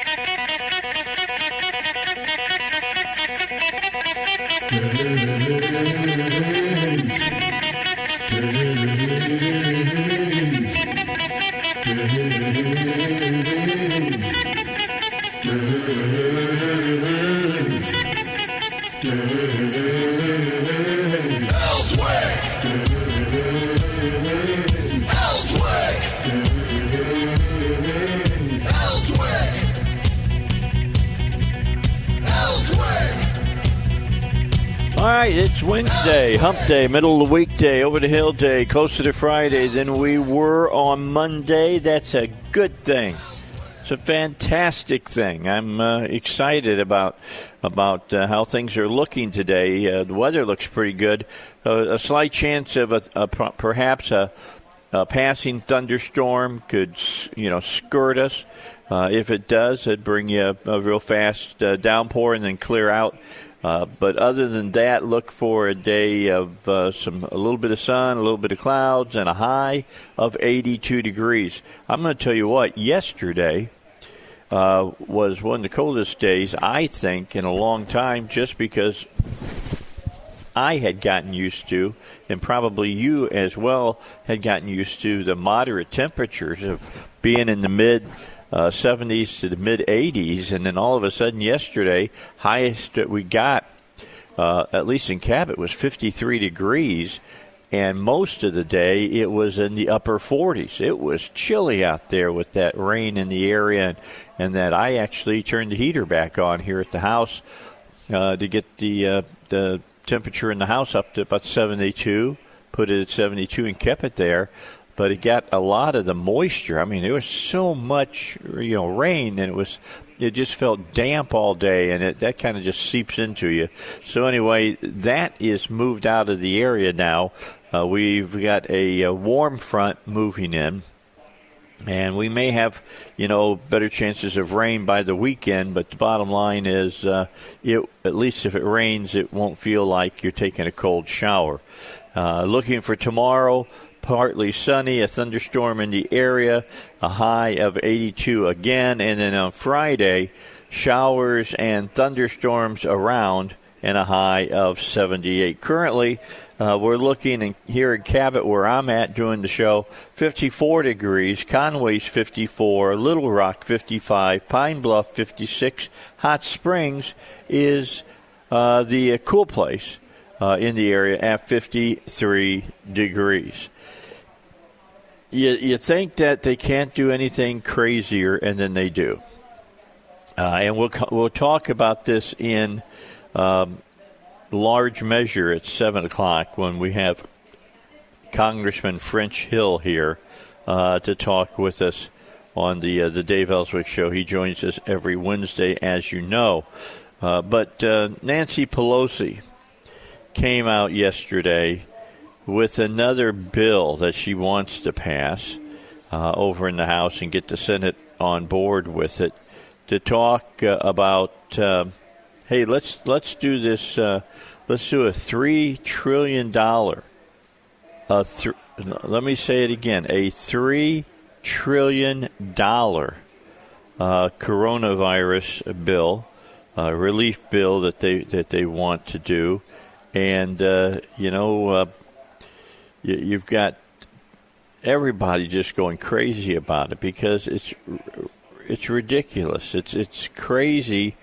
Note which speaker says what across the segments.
Speaker 1: Yeah. hump day, middle of the weekday, over the hill day, closer to Friday than we were on Monday. That's a good thing. It's a fantastic thing. I'm uh, excited about about uh, how things are looking today. Uh, the weather looks pretty good. Uh, a slight chance of a, a perhaps a, a, passing thunderstorm could you know skirt us. Uh, if it does, it'd bring you a, a real fast uh, downpour and then clear out. Uh, but other than that, look for a day of uh, some a little bit of sun, a little bit of clouds, and a high of 82 degrees. I'm going to tell you what. Yesterday uh, was one of the coldest days I think in a long time, just because I had gotten used to, and probably you as well had gotten used to the moderate temperatures of being in the mid uh, 70s to the mid 80s, and then all of a sudden yesterday, highest that we got, uh, at least in Cabot, was 53 degrees, and most of the day it was in the upper 40s. It was chilly out there with that rain in the area, and, and that I actually turned the heater back on here at the house uh, to get the uh, the temperature in the house up to about 72. Put it at 72 and kept it there but it got a lot of the moisture. I mean, there was so much, you know, rain, and it was it just felt damp all day, and it, that kind of just seeps into you. So anyway, that is moved out of the area now. Uh, we've got a, a warm front moving in. And we may have, you know, better chances of rain by the weekend, but the bottom line is, uh, it, at least if it rains, it won't feel like you're taking a cold shower. Uh, looking for tomorrow, partly sunny, a thunderstorm in the area, a high of 82 again, and then on Friday, showers and thunderstorms around and a high of 78. Currently, uh, we're looking in, here in Cabot, where I'm at doing the show, 54 degrees, Conway's 54, Little Rock 55, Pine Bluff 56, Hot Springs is uh, the cool place uh, in the area at 53 degrees you, you think that they can't do anything crazier, and then they do. Uh, and we'll we'll talk about this in um, large measure at seven o'clock when we have Congressman French Hill here uh, to talk with us on the uh, the Dave Elswick show. He joins us every Wednesday, as you know. Uh, but uh, Nancy Pelosi came out yesterday with another bill that she wants to pass uh, over in the House and get the Senate on board with it to talk uh, about. Uh, hey, let's let's do this. Uh, let's do a three trillion dollar. Th- let me say it again: a three trillion dollar uh, coronavirus bill, uh, relief bill that they that they want to do, and you know you've got everybody just going crazy about it because it's it's ridiculous. It's it's crazy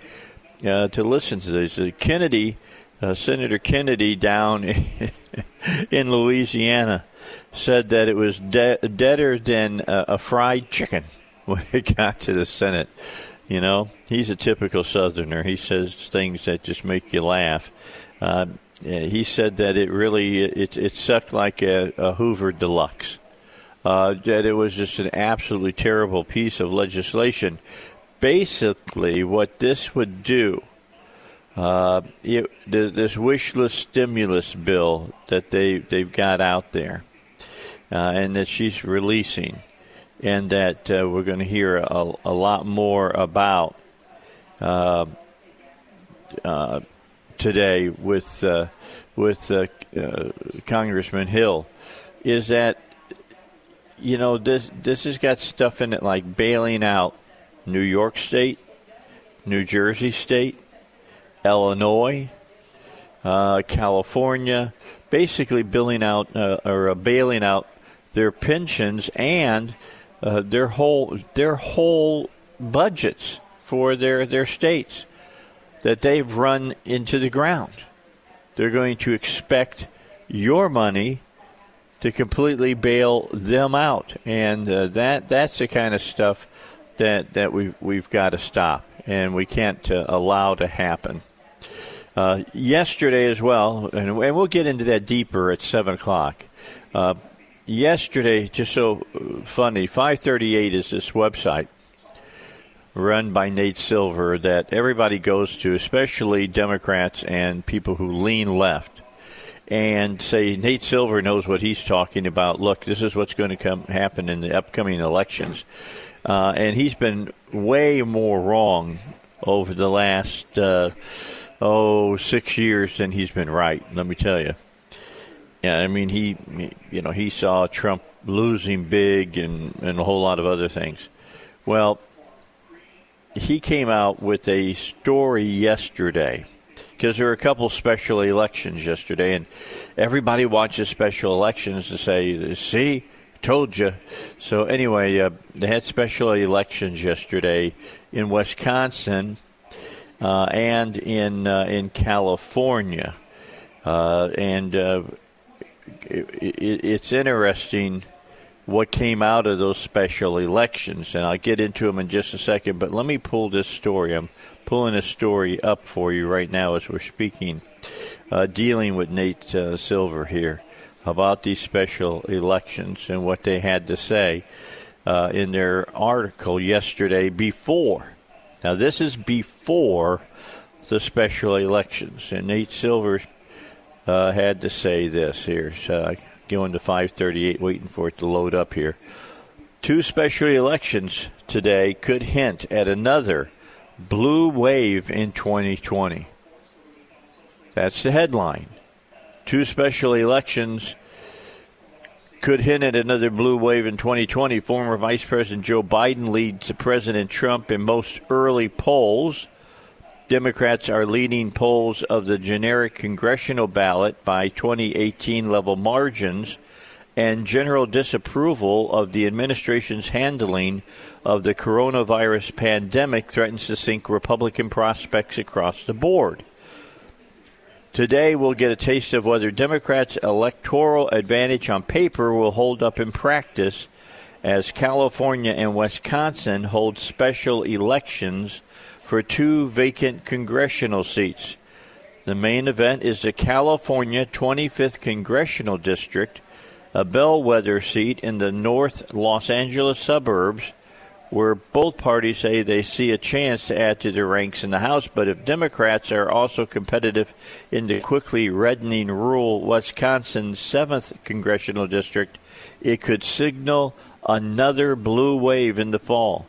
Speaker 1: uh, to listen to this. Uh, Kennedy, uh, Senator Kennedy down in Louisiana, said that it was de- deader than a, a fried chicken when it got to the Senate. You know, he's a typical Southerner. He says things that just make you laugh. Uh, he said that it really it, it sucked like a, a Hoover Deluxe. Uh, that it was just an absolutely terrible piece of legislation. basically, what this would do, uh, it, this wish list stimulus bill that they, they've got out there, uh, and that she's releasing, and that uh, we're going to hear a, a, lot more about uh, uh, today with uh, with Congressman Hill, is that you know this this has got stuff in it like bailing out New York State, New Jersey State, Illinois, uh, California, basically billing out uh, or uh, bailing out their pensions and uh, their whole their whole budgets for their their states that they've run into the ground. They're going to expect your money to completely bail them out, and uh, that that's the kind of stuff that that we've we've got to stop, and we can't uh, allow to happen. Uh, yesterday as well, and, and, we'll get into that deeper at seven o'clock. Uh, yesterday, just so uh, funny, five thirty eight is this website run by Nate Silver that everybody goes to, especially Democrats and people who lean left and say Nate Silver knows what he's talking about. Look, this is what's going to come happen in the upcoming elections, uh, and he's been way more wrong over the last uh, oh six years than he's been right. Let me tell you. Yeah, I mean he, you know, he saw Trump losing big and and a whole lot of other things. Well, he came out with a story yesterday because there were a couple special elections yesterday, and everybody watches special elections to say, "See, told you." So anyway, uh, they had special elections yesterday in Wisconsin uh, and in uh, in California, uh, and uh, it, it, it's interesting what came out of those special elections, and I'll get into them in just a second. But let me pull this story. I'm pulling a story up for you right now as we're speaking, uh, dealing with Nate uh, Silver here about these special elections and what they had to say uh, in their article yesterday before. Now, this is before the special elections, and Nate Silver uh, had to say this here. So going to 538, waiting for it to load up here. Two special elections today could hint at another blue wave in 2020. That's the headline. Two special elections could hint at another blue wave in 2020. Former Vice President Joe Biden leads President Trump in most early polls. Democrats are leading polls of the generic congressional ballot by 2018 level margins and general disapproval of the administration's handling of the coronavirus pandemic threatens to sink Republican prospects across the board. Today, we'll get a taste of whether Democrats' electoral advantage on paper will hold up in practice as California and Wisconsin hold special elections for two vacant congressional seats. The main event is the California 25th Congressional District, a bellwether seat in the North Los Angeles suburbs, where both parties say they see a chance to add to their ranks in the House. But if Democrats are also competitive in the quickly reddening rural Wisconsin 7th Congressional District, it could signal another blue wave in the fall.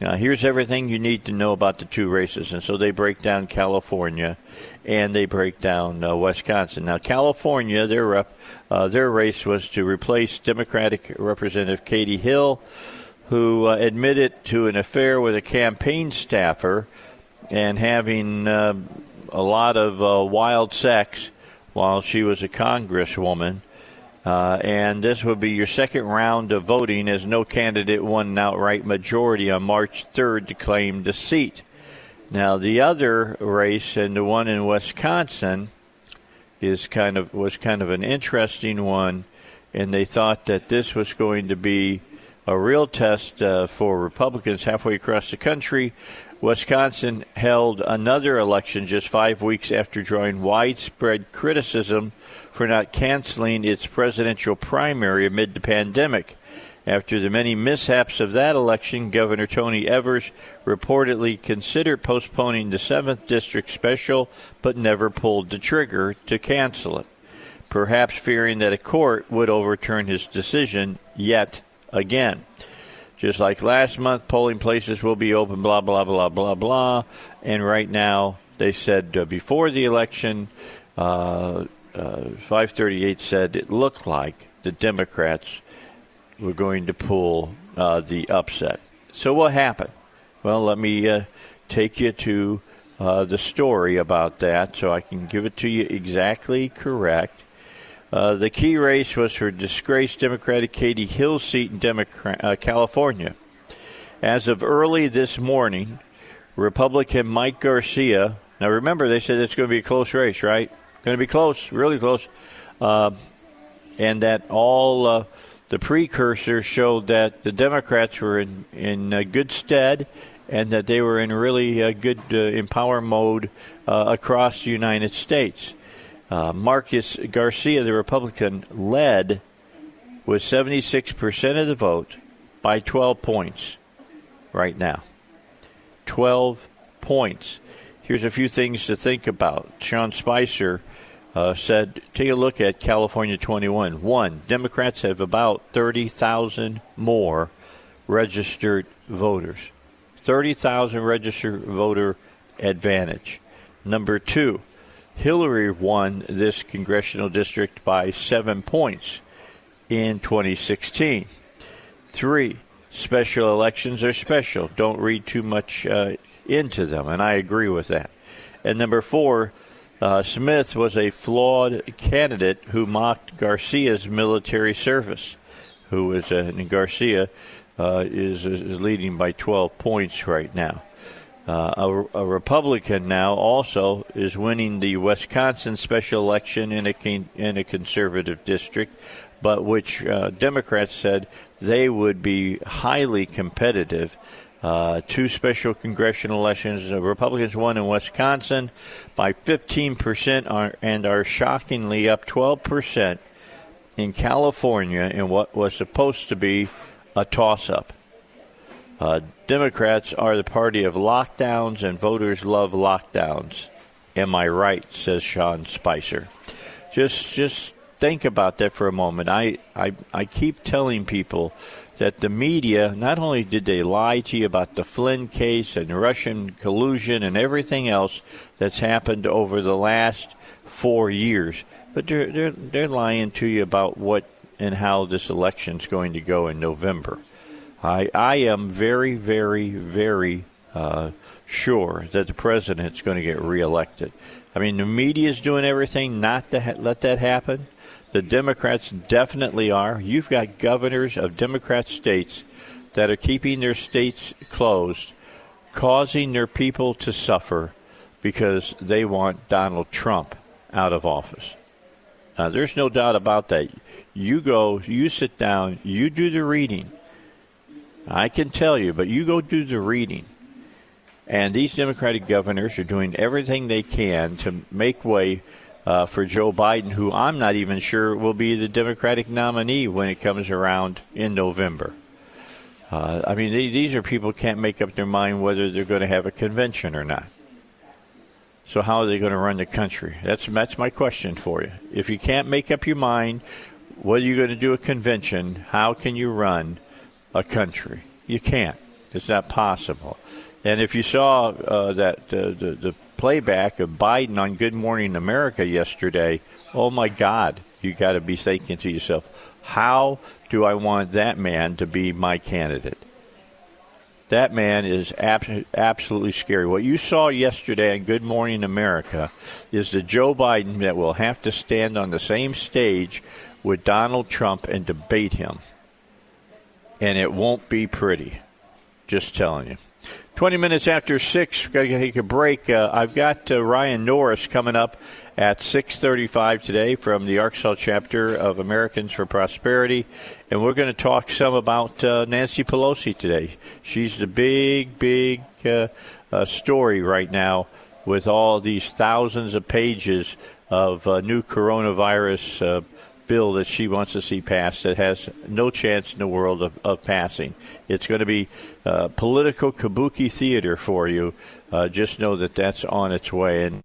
Speaker 1: Now, here's everything you need to know about the two races. And so they break down California and they break down uh, Wisconsin. Now, California, their, rep, uh, their race was to replace Democratic Representative Katie Hill, who uh, admitted to an affair with a campaign staffer and having uh, a lot of uh, wild sex while she was a congresswoman. Uh, and this would be your second round of voting as no candidate won an outright majority on March 3rd to claim the seat. Now, the other race and the one in Wisconsin is kind of was kind of an interesting one, and they thought that this was going to be a real test uh, for Republicans halfway across the country. Wisconsin held another election just five weeks after drawing widespread criticism for not canceling its presidential primary amid the pandemic. After the many mishaps of that election, Governor Tony Evers reportedly considered postponing the 7th District special, but never pulled the trigger to cancel it, perhaps fearing that a court would overturn his decision yet again. Just like last month, polling places will be open, blah, blah, blah, blah, blah. And right now, they said uh, before the election, uh, uh, 538 said it looked like the Democrats were going to pull uh, the upset. So what happened? Well, let me uh, take you to uh, the story about that so I can give it to you exactly correct. Uh, the key race was for disgraced Democratic Katie Hill's seat in Democrat, California. As of early this morning, Republican Mike Garcia. Now, remember, they said it's going to be a close race, right? Going to be close, really close. Uh, and that all uh, the precursors showed that the Democrats were in, in uh, good stead and that they were in really uh, good uh, empower mode uh, across the United States. Uh, Marcus Garcia, the Republican, led with 76% of the vote by 12 points right now. 12 points. Here's a few things to think about. Sean Spicer uh, said, take a look at California 21. One, Democrats have about 30,000 more registered voters. 30,000 registered voter advantage. Number two, Hillary won this congressional district by seven points in 2016. Three, special elections are special. Don't read too much uh, into them, and I agree with that. And number four, uh, Smith was a flawed candidate who mocked Garcia's military service, who is uh, Garcia uh, is, is leading by 12 points right now. Uh, a, a, Republican now also is winning the Wisconsin special election in a in a conservative district, but which uh, Democrats said they would be highly competitive uh, two special congressional elections. The Republicans won in Wisconsin by 15% are, and are shockingly up 12% in California in what was supposed to be a toss up. Uh, Democrats are the party of lockdowns, and voters love lockdowns. Am I right? Says Sean Spicer. Just, just think about that for a moment. I, I, I keep telling people that the media not only did they lie to you about the Flynn case and Russian collusion and everything else that's happened over the last four years, but they're they're, they're lying to you about what and how this election is going to go in November. I I am very very very uh, sure that the president's going to get reelected. I mean, the media is doing everything not to ha- let that happen. The Democrats definitely are. You've got governors of Democrat states that are keeping their states closed, causing their people to suffer because they want Donald Trump out of office. Now, there's no doubt about that. You go, you sit down, you do the reading. I can tell you, but you go do the reading. And these Democratic governors are doing everything they can to make way uh, for Joe Biden, who I'm not even sure will be the Democratic nominee when it comes around in November. Uh, I mean, they, these are people can't make up their mind whether they're going to have a convention or not. So how are they going to run the country? That's that's my question for you. If you can't make up your mind whether you're going to do a convention, how can you run a country? You can't. It's not possible. And if you saw uh, that uh, the, the playback of Biden on Good Morning America yesterday, oh my God, you got to be thinking to yourself, how do I want that man to be my candidate? That man is ab- absolutely scary. What you saw yesterday on Good Morning America is the Joe Biden that will have to stand on the same stage with Donald Trump and debate him. And it won't be pretty. Just telling you. 20 minutes after 6, got to take a break. Uh, I've got uh, Ryan Norris coming up at 6.35 today from the Arkansas chapter of Americans for Prosperity. And we're going to talk some about uh, Nancy Pelosi today. She's the big, big uh, uh, story right now with all these thousands of pages of uh, new coronavirus bill that she wants to see passed that has no chance in the world of, of passing. It's going to be uh, political kabuki theater for you. Uh, just know that that's on its way, and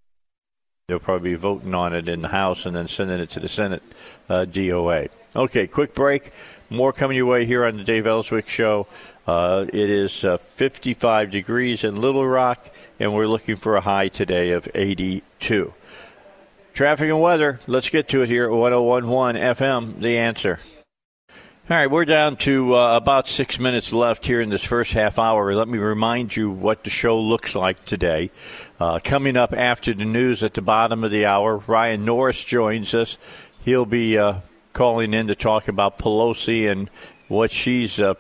Speaker 1: they'll probably be voting on it in the House and then sending it to the Senate uh, DOA. Okay, quick break. More coming your way here on the Dave Elswick Show. Uh, it is uh, 55 degrees in Little Rock, and we're looking for a high today of 82. Traffic and weather. Let's get to it here at 1011 FM, the answer. All right, we're down to uh, about six minutes left here in this first half hour. Let me remind you what the show looks like today. Uh, coming up after the news at the bottom of the hour, Ryan Norris joins us. He'll be uh, calling in to talk about Pelosi and what she's uh,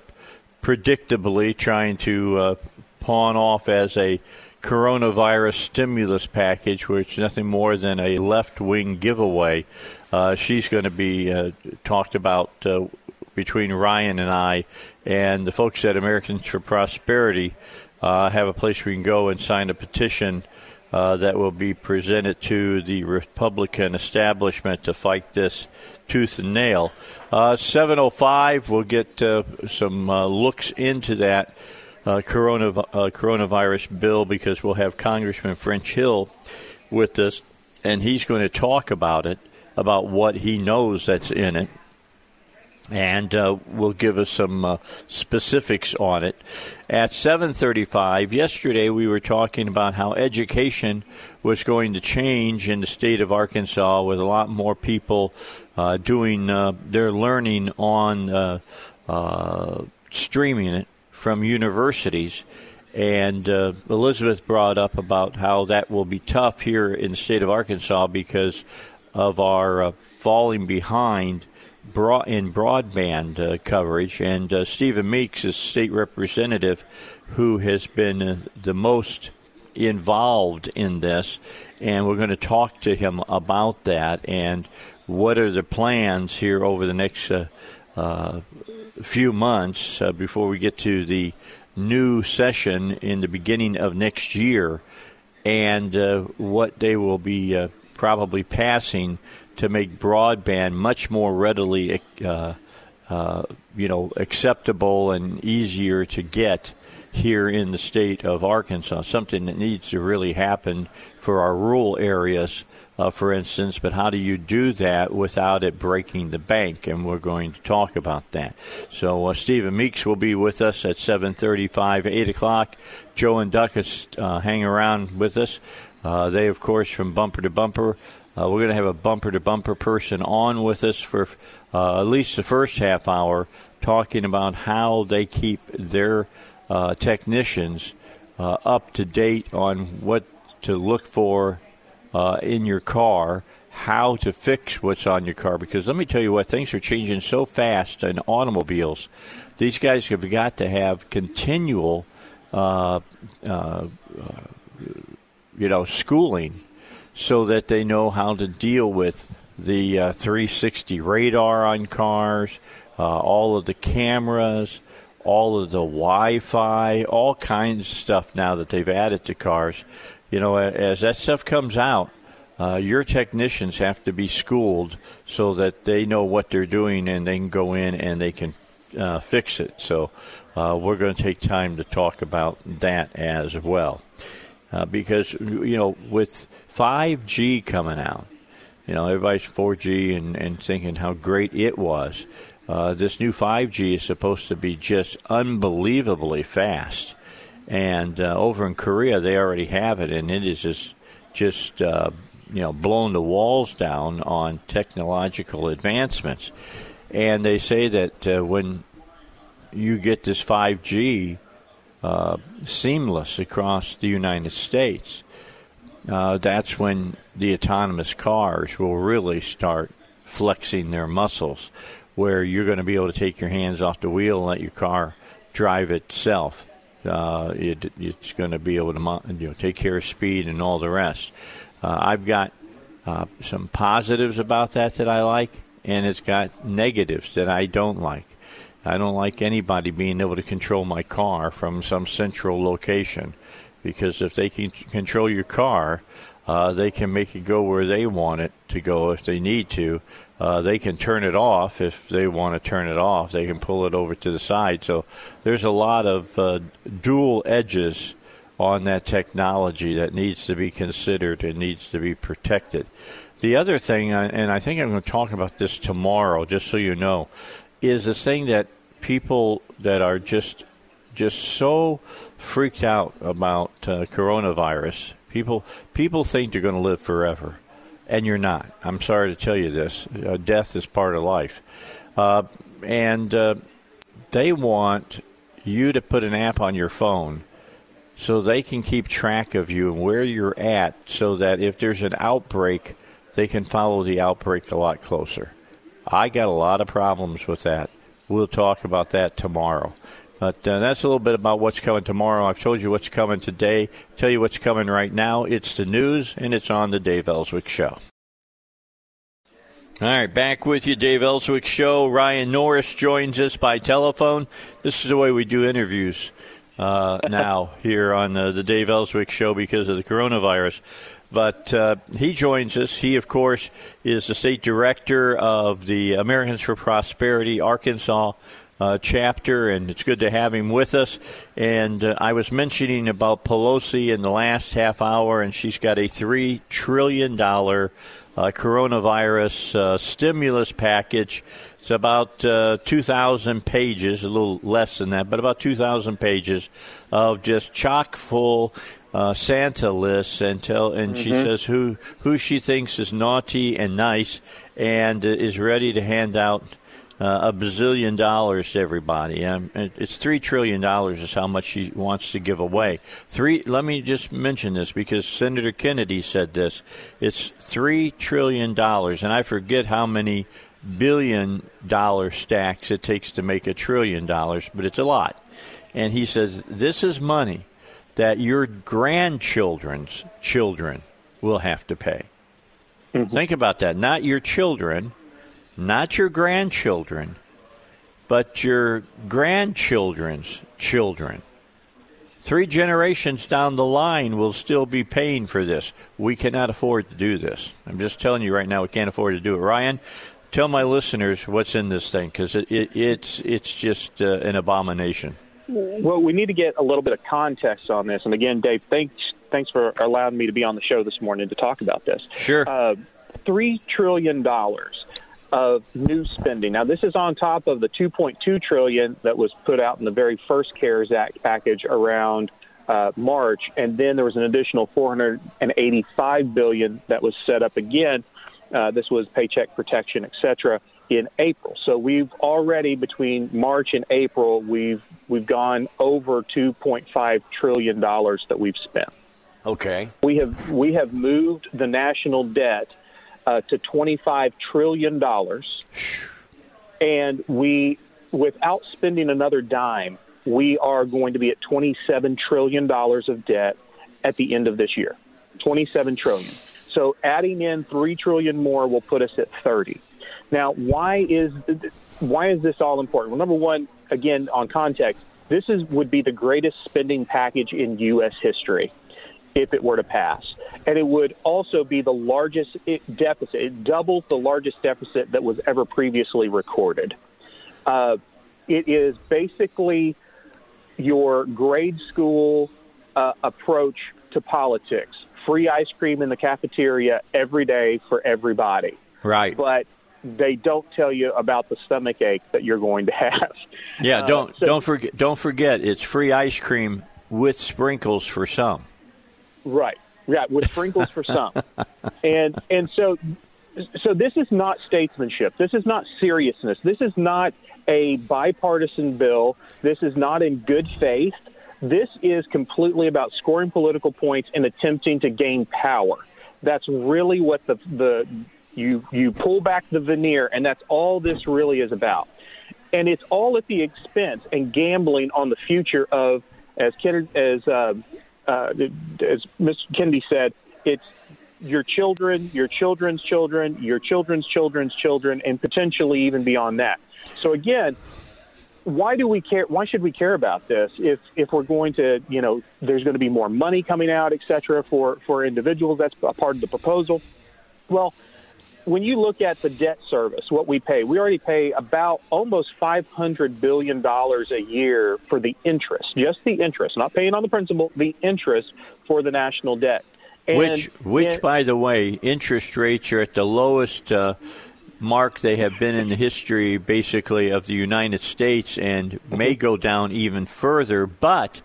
Speaker 1: predictably trying to uh, pawn off as a coronavirus stimulus package, which is nothing more than a left wing giveaway. Uh, she's going to be talked about between Ryan and I, and the folks at Americans for Prosperity uh, have a place we can go and sign a petition. Uh, that will be presented to the Republican establishment to fight this tooth and nail. Uh, 705, we'll get some looks into that uh, corona, uh, coronavirus bill because we'll have Congressman French Hill with us, and he's going to talk about it, about what he knows that's in it, and uh, will give us some uh, specifics on it. At 7:35 yesterday, we were talking about how education was going to change in the state of Arkansas, with a lot more people uh, doing uh, their learning on streaming it from universities. And uh, Elizabeth brought up about how that will be tough here in the state of Arkansas because of our uh, falling behind broad, in broadband uh, coverage. And uh, Stephen Meeks is state representative who has been uh, the most involved in this. And we're going to talk to him about that and what are the plans here over the next uh, uh, few months uh, before we get to the new session in the beginning of next year and what they will be probably passing to make broadband much more readily uh, uh, you know acceptable and easier to get here in the state of Arkansas something that needs to really happen for our rural areas uh, for instance, but how do you do that without it breaking the bank? And we're going to talk about that. So uh, Stephen Meeks will be with us at 7:35, 8 o'clock. Joe and Duckus uh, hang around with us. Uh, they, of course, from bumper to bumper. Uh, we're going to have a bumper to bumper person on with us for uh, at least the first half hour, talking about how they keep their technicians up to date on what to look for uh, in your car how to fix what's on your car. Because let me tell you what things are changing so fast in automobiles. These guys have got to have continual uh, uh, you know schooling so that they know how to deal with the uh, 360 radar on cars uh, all of the cameras all of the Wi-Fi, all kinds of stuff now that they've added to cars you know, as that stuff comes out, uh, your technicians have to be schooled so that they know what they're doing and they can go in and they can uh, fix it. So uh, we're going to take time to talk about that as well. Uh, because, you know, with 5G coming out, you know, everybody's 4G and, and thinking how great it was. Uh, this new 5G is supposed to be just unbelievably fast. And uh, over in Korea, they already have it, and it is just, just uh, you know, blown the walls down on technological advancements. And they say that uh, when you get this 5G uh, seamless across the United States, uh, that's when the autonomous cars will really start flexing their muscles, where you're going to be able to take your hands off the wheel and let your car drive itself uh, it, it's going to be able to you know take care of speed and all the rest. Uh, I've got uh, some positives about that that I like, and it's got negatives that I don't like. I don't like anybody being able to control my car from some central location because if they can control your car, uh, they can make it go where they want it to go if they need to. uh, they can turn it off if they want to turn it off. They can pull it over to the side. So there's a lot of uh, dual edges on that technology that needs to be considered and needs to be protected. The other thing, uh, and I think I'm going to talk about this tomorrow, just so you know, is this thing that people that are just just so freaked out about uh, coronavirus. People people think they're going to live forever and you're not. I'm sorry to tell you this. Uh, death is part of life. Uh, and uh, they want you to put an app on your phone so they can keep track of you and where you're at so that if there's an outbreak, they can follow the outbreak a lot closer. I got a lot of problems with that. We'll talk about that tomorrow. But uh, that's a little bit about what's coming tomorrow. I've told you what's coming today. Tell you what's coming right now. It's the news, and it's on the Dave Elswick Show. All right, back with you, Dave Elswick Show. Ryan Norris joins us by telephone. This is the way we do interviews uh, now here on uh, the Dave Elswick Show because of the coronavirus. But uh, he joins us. He, of course, is the state director of the Americans for Prosperity Arkansas uh, chapter, and it's good to have him with us. And uh, I was mentioning about Pelosi in the last half hour, and she's got a $3 trillion uh, coronavirus uh, stimulus package. It's about uh, 2,000 pages, a little less than that, but about 2,000 pages of just chock full uh, Santa lists and tell and mm-hmm. she says who who she thinks is naughty and nice and uh, is ready to hand out uh, a bazillion dollars to everybody. Um, it's three trillion dollars is how much she wants to give away. Three. Let me just mention this because Senator Kennedy said this. It's three trillion dollars, and I forget how many billion dollar stacks it takes to make a trillion dollars, but it's a lot. And he says this is money that your grandchildren's children will have to pay. Mm-hmm. Think about that. Not your children not your grandchildren, but your grandchildren's children. Three generations down the line will still be paying for this. We cannot afford to do this. I'm just telling you right now, we can't afford to do it. Ryan, tell my listeners what's in this thing because it, it, it's it's just uh, an abomination.
Speaker 2: Well, we need to get a little bit of context on this. And again, Dave, thanks thanks for allowing me to be on the show this morning to talk about this.
Speaker 1: Sure. Uh,
Speaker 2: Three trillion dollars of new spending. Now, this is on top of the 2.2 trillion that was put out in the very first CARES Act package around uh, March, and then there was an additional 485 billion that was set up again. Uh, this was Paycheck Protection, et cetera, in April. So we've already between March and April we've we've gone over 2.5 trillion dollars that we've spent.
Speaker 1: Okay.
Speaker 2: We have we have moved the national debt uh, to $25 trillion. And we, without spending another dime, we are going to be at $27 trillion of debt at the end of this year. 27 trillion. So adding in 3 trillion more will put us at 30. Now, why is why is this all important? Well, number one, again, on context, this is would be the greatest spending package in U.S. history if it were to pass. And it would also be the largest deficit. It doubles the largest deficit that was ever previously recorded. Uh, it is basically your grade school uh, approach to politics free ice cream in the cafeteria every day for everybody.
Speaker 1: Right.
Speaker 2: But they don't tell you about the stomach ache that you're going to have.
Speaker 1: Yeah, don't uh, so, don't forget don't forget it's free ice cream with sprinkles for some.
Speaker 2: Right. Yeah, with sprinkles for some. And and so so this is not statesmanship. This is not seriousness. This is not a bipartisan bill. This is not in good faith. This is completely about scoring political points and attempting to gain power. That's really what the the you you pull back the veneer, and that's all this really is about. And it's all at the expense and gambling on the future of, as Kennedy, as uh, uh, as Ms. Kennedy said, it's your children, your children's children, your children's children's children, and potentially even beyond that. So again, why do we care? Why should we care about this if if we're going to, you know, there's going to be more money coming out, et cetera, for for individuals? That's a part of the proposal. Well, when you look at the debt service, what we pay, we already pay about almost five hundred billion dollars a year for the interest, just the interest, not paying on the principal, the interest for the national debt.
Speaker 1: And, which, which, and, by the way, interest rates are at the lowest uh, mark they have been in the history, basically, of the United States, and may go down even further. But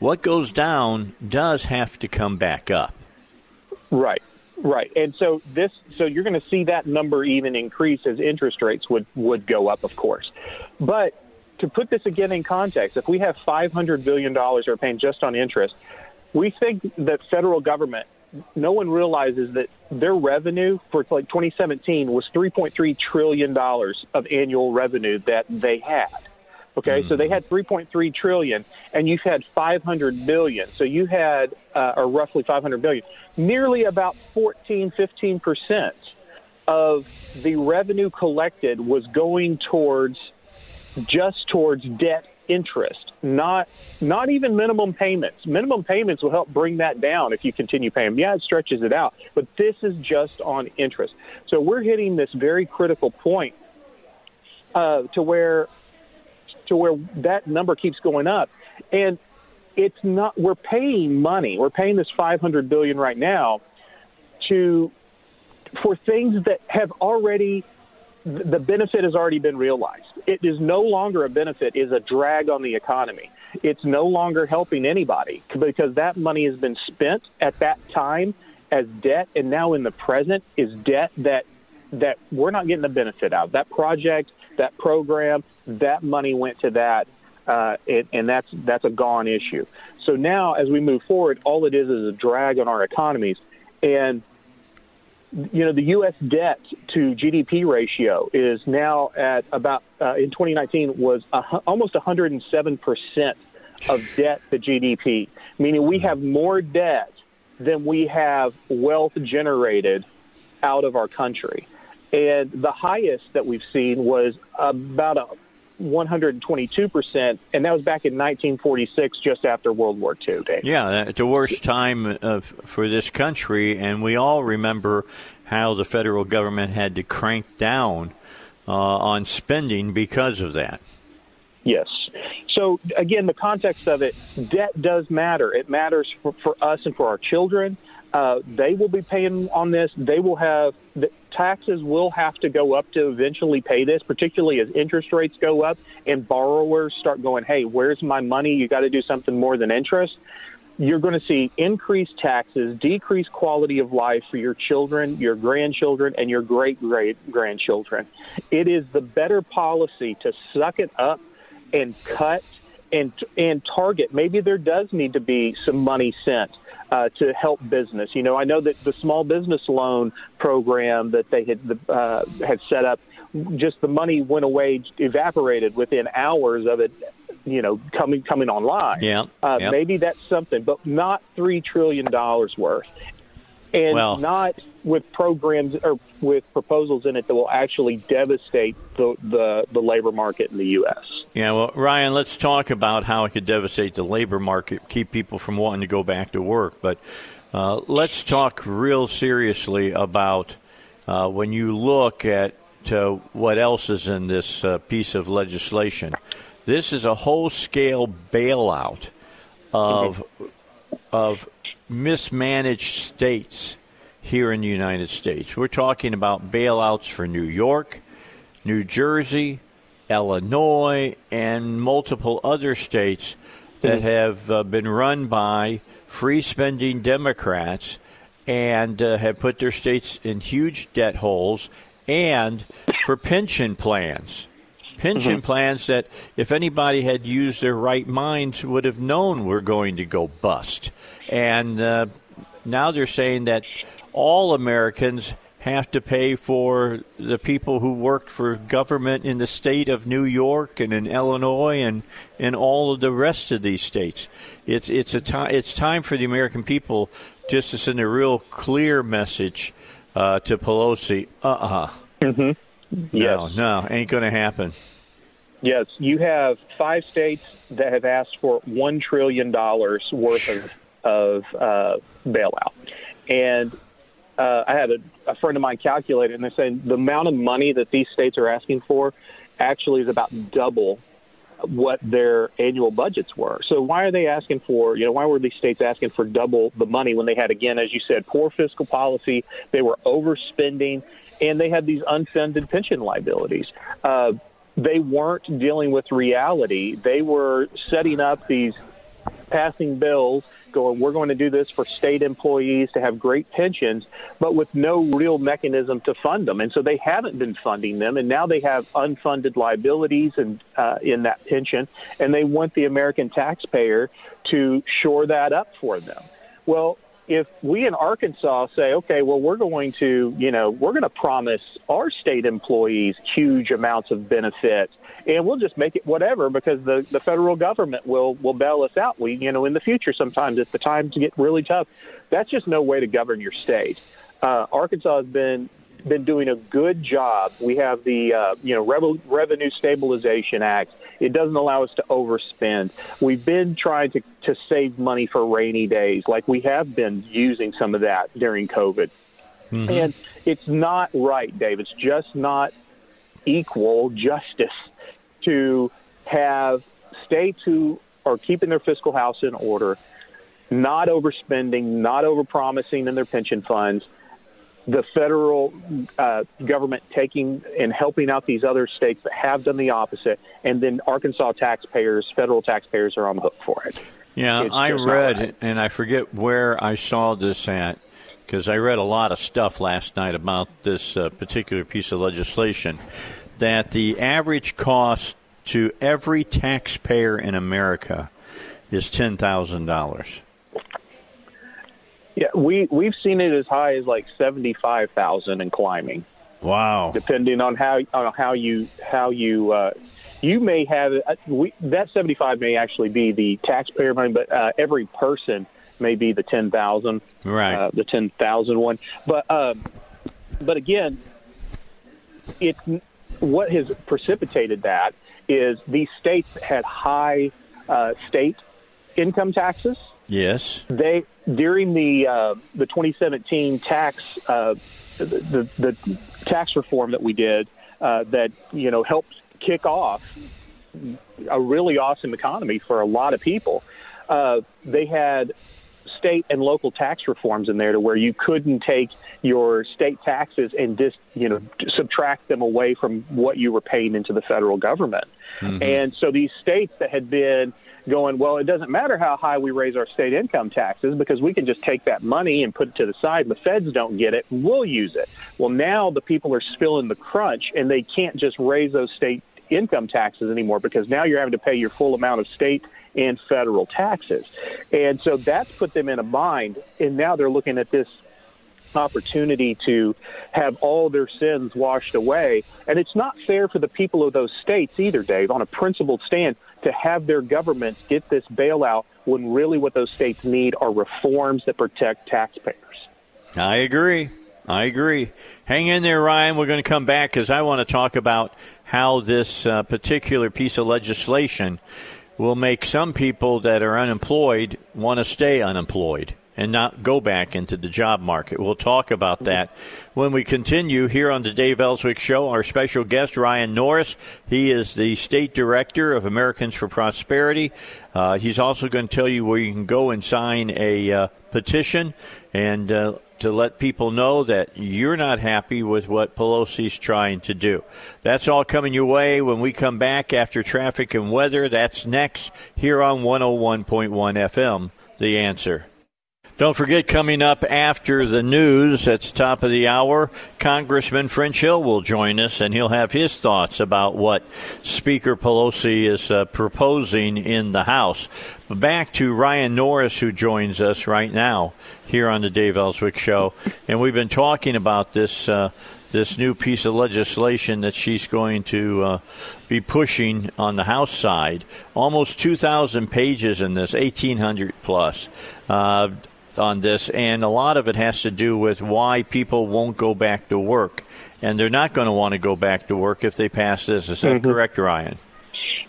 Speaker 1: what goes down does have to come back up.
Speaker 2: Right. Right, and so this, so you're going to see that number even increase as interest rates would would go up, of course. But to put this again in context, if we have 500 billion dollars are paying just on interest, we think that federal government, no one realizes that their revenue for like 2017 was 3.3 trillion dollars of annual revenue that they had. Okay, mm-hmm. so they had 3.3 trillion, and you've had 500 billion. So you had, uh, or roughly 500 billion nearly about 14, 15 percent of the revenue collected was going towards just towards debt interest, not not even minimum payments. Minimum payments will help bring that down if you continue paying. Them. Yeah, it stretches it out, but this is just on interest. So we're hitting this very critical point uh, to where to where that number keeps going up, and it's not we're paying money. We're paying this 500 billion right now to for things that have already the benefit has already been realized. It is no longer a benefit is a drag on the economy. It's no longer helping anybody because that money has been spent at that time as debt and now in the present is debt that that we're not getting the benefit out that project that program that money went to that uh, it, and that's that's a gone issue. So now, as we move forward, all it is is a drag on our economies, and you know the U.S. debt to GDP ratio is now at about uh, in 2019 was a, almost 107 percent of debt to GDP, meaning we have more debt than we have wealth generated out of our country. And the highest that we've seen was about a 122%, and that was back in 1946, just after World War II, Dave.
Speaker 1: Yeah, the worst time of, for this country, and we all remember how the federal government had to crank down uh, on spending because of that.
Speaker 2: Yes. So, again, the context of it, debt does matter. It matters for, for us and for our children. Uh, they will be paying on this. They will have the taxes will have to go up to eventually pay this, particularly as interest rates go up and borrowers start going, "Hey, where's my money? You got to do something more than interest." You're going to see increased taxes, decreased quality of life for your children, your grandchildren, and your great great grandchildren. It is the better policy to suck it up and cut and and target. Maybe there does need to be some money sent uh, to help business. You know, I know that the small business loan program that they had uh, had set up, just the money went away, evaporated within hours of it. You know, coming coming online.
Speaker 1: Yeah,
Speaker 2: uh,
Speaker 1: yep.
Speaker 2: maybe that's something, but not three trillion dollars worth, and
Speaker 1: well,
Speaker 2: not with programs or with proposals in it that will actually devastate the, the, the labor market in the U.S.
Speaker 1: Yeah, well, Ryan, let's talk about how it could devastate the labor market, keep people from wanting to go back to work. But uh, let's talk real seriously about uh, when you look at uh, what else is in this uh, piece of legislation. This is a whole scale bailout of mm-hmm. of mismanaged states here in the United States. We're talking about bailouts for New York, New Jersey, Illinois, and multiple other states that mm-hmm. have uh, been run by free spending Democrats and uh, have put their states in huge debt holes and for pension plans. Pension mm-hmm. plans that, if anybody had used their right minds, would have known were going to go bust. And uh, now they're saying that all Americans have to pay for the people who worked for government in the state of New York and in Illinois and in all of the rest of these states. It's it's a time it's time for the American people just to send a real clear message uh, to Pelosi. Uh uh-uh. uh
Speaker 2: Mm-hmm.
Speaker 1: No, yes. no, ain't going to happen.
Speaker 2: Yes, you have five states that have asked for one trillion dollars worth of of uh, bailout, and uh, I had a, a friend of mine calculate it, and they're saying the amount of money that these states are asking for actually is about double what their annual budgets were. So why are they asking for, you know, why were these states asking for double the money when they had, again, as you said, poor fiscal policy, they were overspending, and they had these unfunded pension liabilities. Uh, they weren't dealing with reality. They were setting up these passing bills going, we're going to do this for state employees to have great pensions, but with no real mechanism to fund them. And so they haven't been funding them, and now they have unfunded liabilities and uh, in that pension, and they want the American taxpayer to shore that up for them. Well, if we in Arkansas say, okay, well, we're going to, you know, we're going to promise our state employees huge amounts of benefits and we'll just make it whatever because the the federal government will will bail us out. We you know in the future sometimes if the times get really tough, that's just no way to govern your state. Uh, Arkansas has been been doing a good job. We have the uh, you know Rev- Revenue Stabilization Act. It doesn't allow us to overspend. We've been trying to to save money for rainy days, like we have been using some of that during COVID. Mm-hmm. And it's not right, Dave. It's just not equal justice to have states who are keeping their fiscal house in order, not overspending, not overpromising in their pension funds, the federal uh, government taking and helping out these other states that have done the opposite, and then Arkansas taxpayers, federal taxpayers, are on the hook for it.
Speaker 1: Yeah, it's I read, right. and I forget where I saw this at, because I read a lot of stuff last night about this uh, particular piece of legislation, that the average cost to every taxpayer in America is ten thousand dollars.
Speaker 2: Yeah, we we've seen it as high as like seventy five thousand and climbing.
Speaker 1: Wow!
Speaker 2: Depending on how on how you how you uh, you may have uh, we, that seventy five may actually be the taxpayer money, but uh, every person may be the ten thousand
Speaker 1: right uh,
Speaker 2: the ten thousand one. But um, but again, it's what has precipitated that is these states had high uh, state income taxes.
Speaker 1: Yes.
Speaker 2: They during the uh, the 2017 tax uh, the, the tax reform that we did uh, that you know helped kick off a really awesome economy for a lot of people. Uh, they had state and local tax reforms in there to where you couldn't take your state taxes and just you know subtract them away from what you were paying into the federal government. Mm-hmm. And so these states that had been going, well, it doesn't matter how high we raise our state income taxes because we can just take that money and put it to the side. The feds don't get it. We'll use it. Well, now the people are feeling the crunch and they can't just raise those state income taxes anymore because now you're having to pay your full amount of state and federal taxes. And so that's put them in a bind. And now they're looking at this opportunity to have all their sins washed away. And it's not fair for the people of those states either, Dave, on a principled stand, to have their governments get this bailout when really what those states need are reforms that protect taxpayers.
Speaker 1: I agree. I agree. Hang in there, Ryan. We're going to come back because I want to talk about how this uh, particular piece of legislation will make some people that are unemployed want to stay unemployed and not go back into the job market. We'll talk about that when we continue here on the Dave Elswick Show. Our special guest, Ryan Norris. He is the state director of Americans for Prosperity. Uh, he's also going to tell you where you can go and sign a uh, petition and uh, to let people know that you're not happy with what Pelosi's trying to do. That's all coming your way when we come back after traffic and weather. That's next here on 101.1 FM. The answer. Don't forget, coming up after the news at the top of the hour, Congressman French Hill will join us, and he'll have his thoughts about what Speaker Pelosi is uh, proposing in the House. Back to Ryan Norris, who joins us right now here on the Dave Elswick Show, and we've been talking about this. Uh, this new piece of legislation that she's going to uh, be pushing on the House side. Almost 2,000 pages in this, 1,800 plus. Uh, on this, and a lot of it has to do with why people won't go back to work. And they're not going to want to go back to work if they pass this. Is that mm-hmm. correct, Ryan?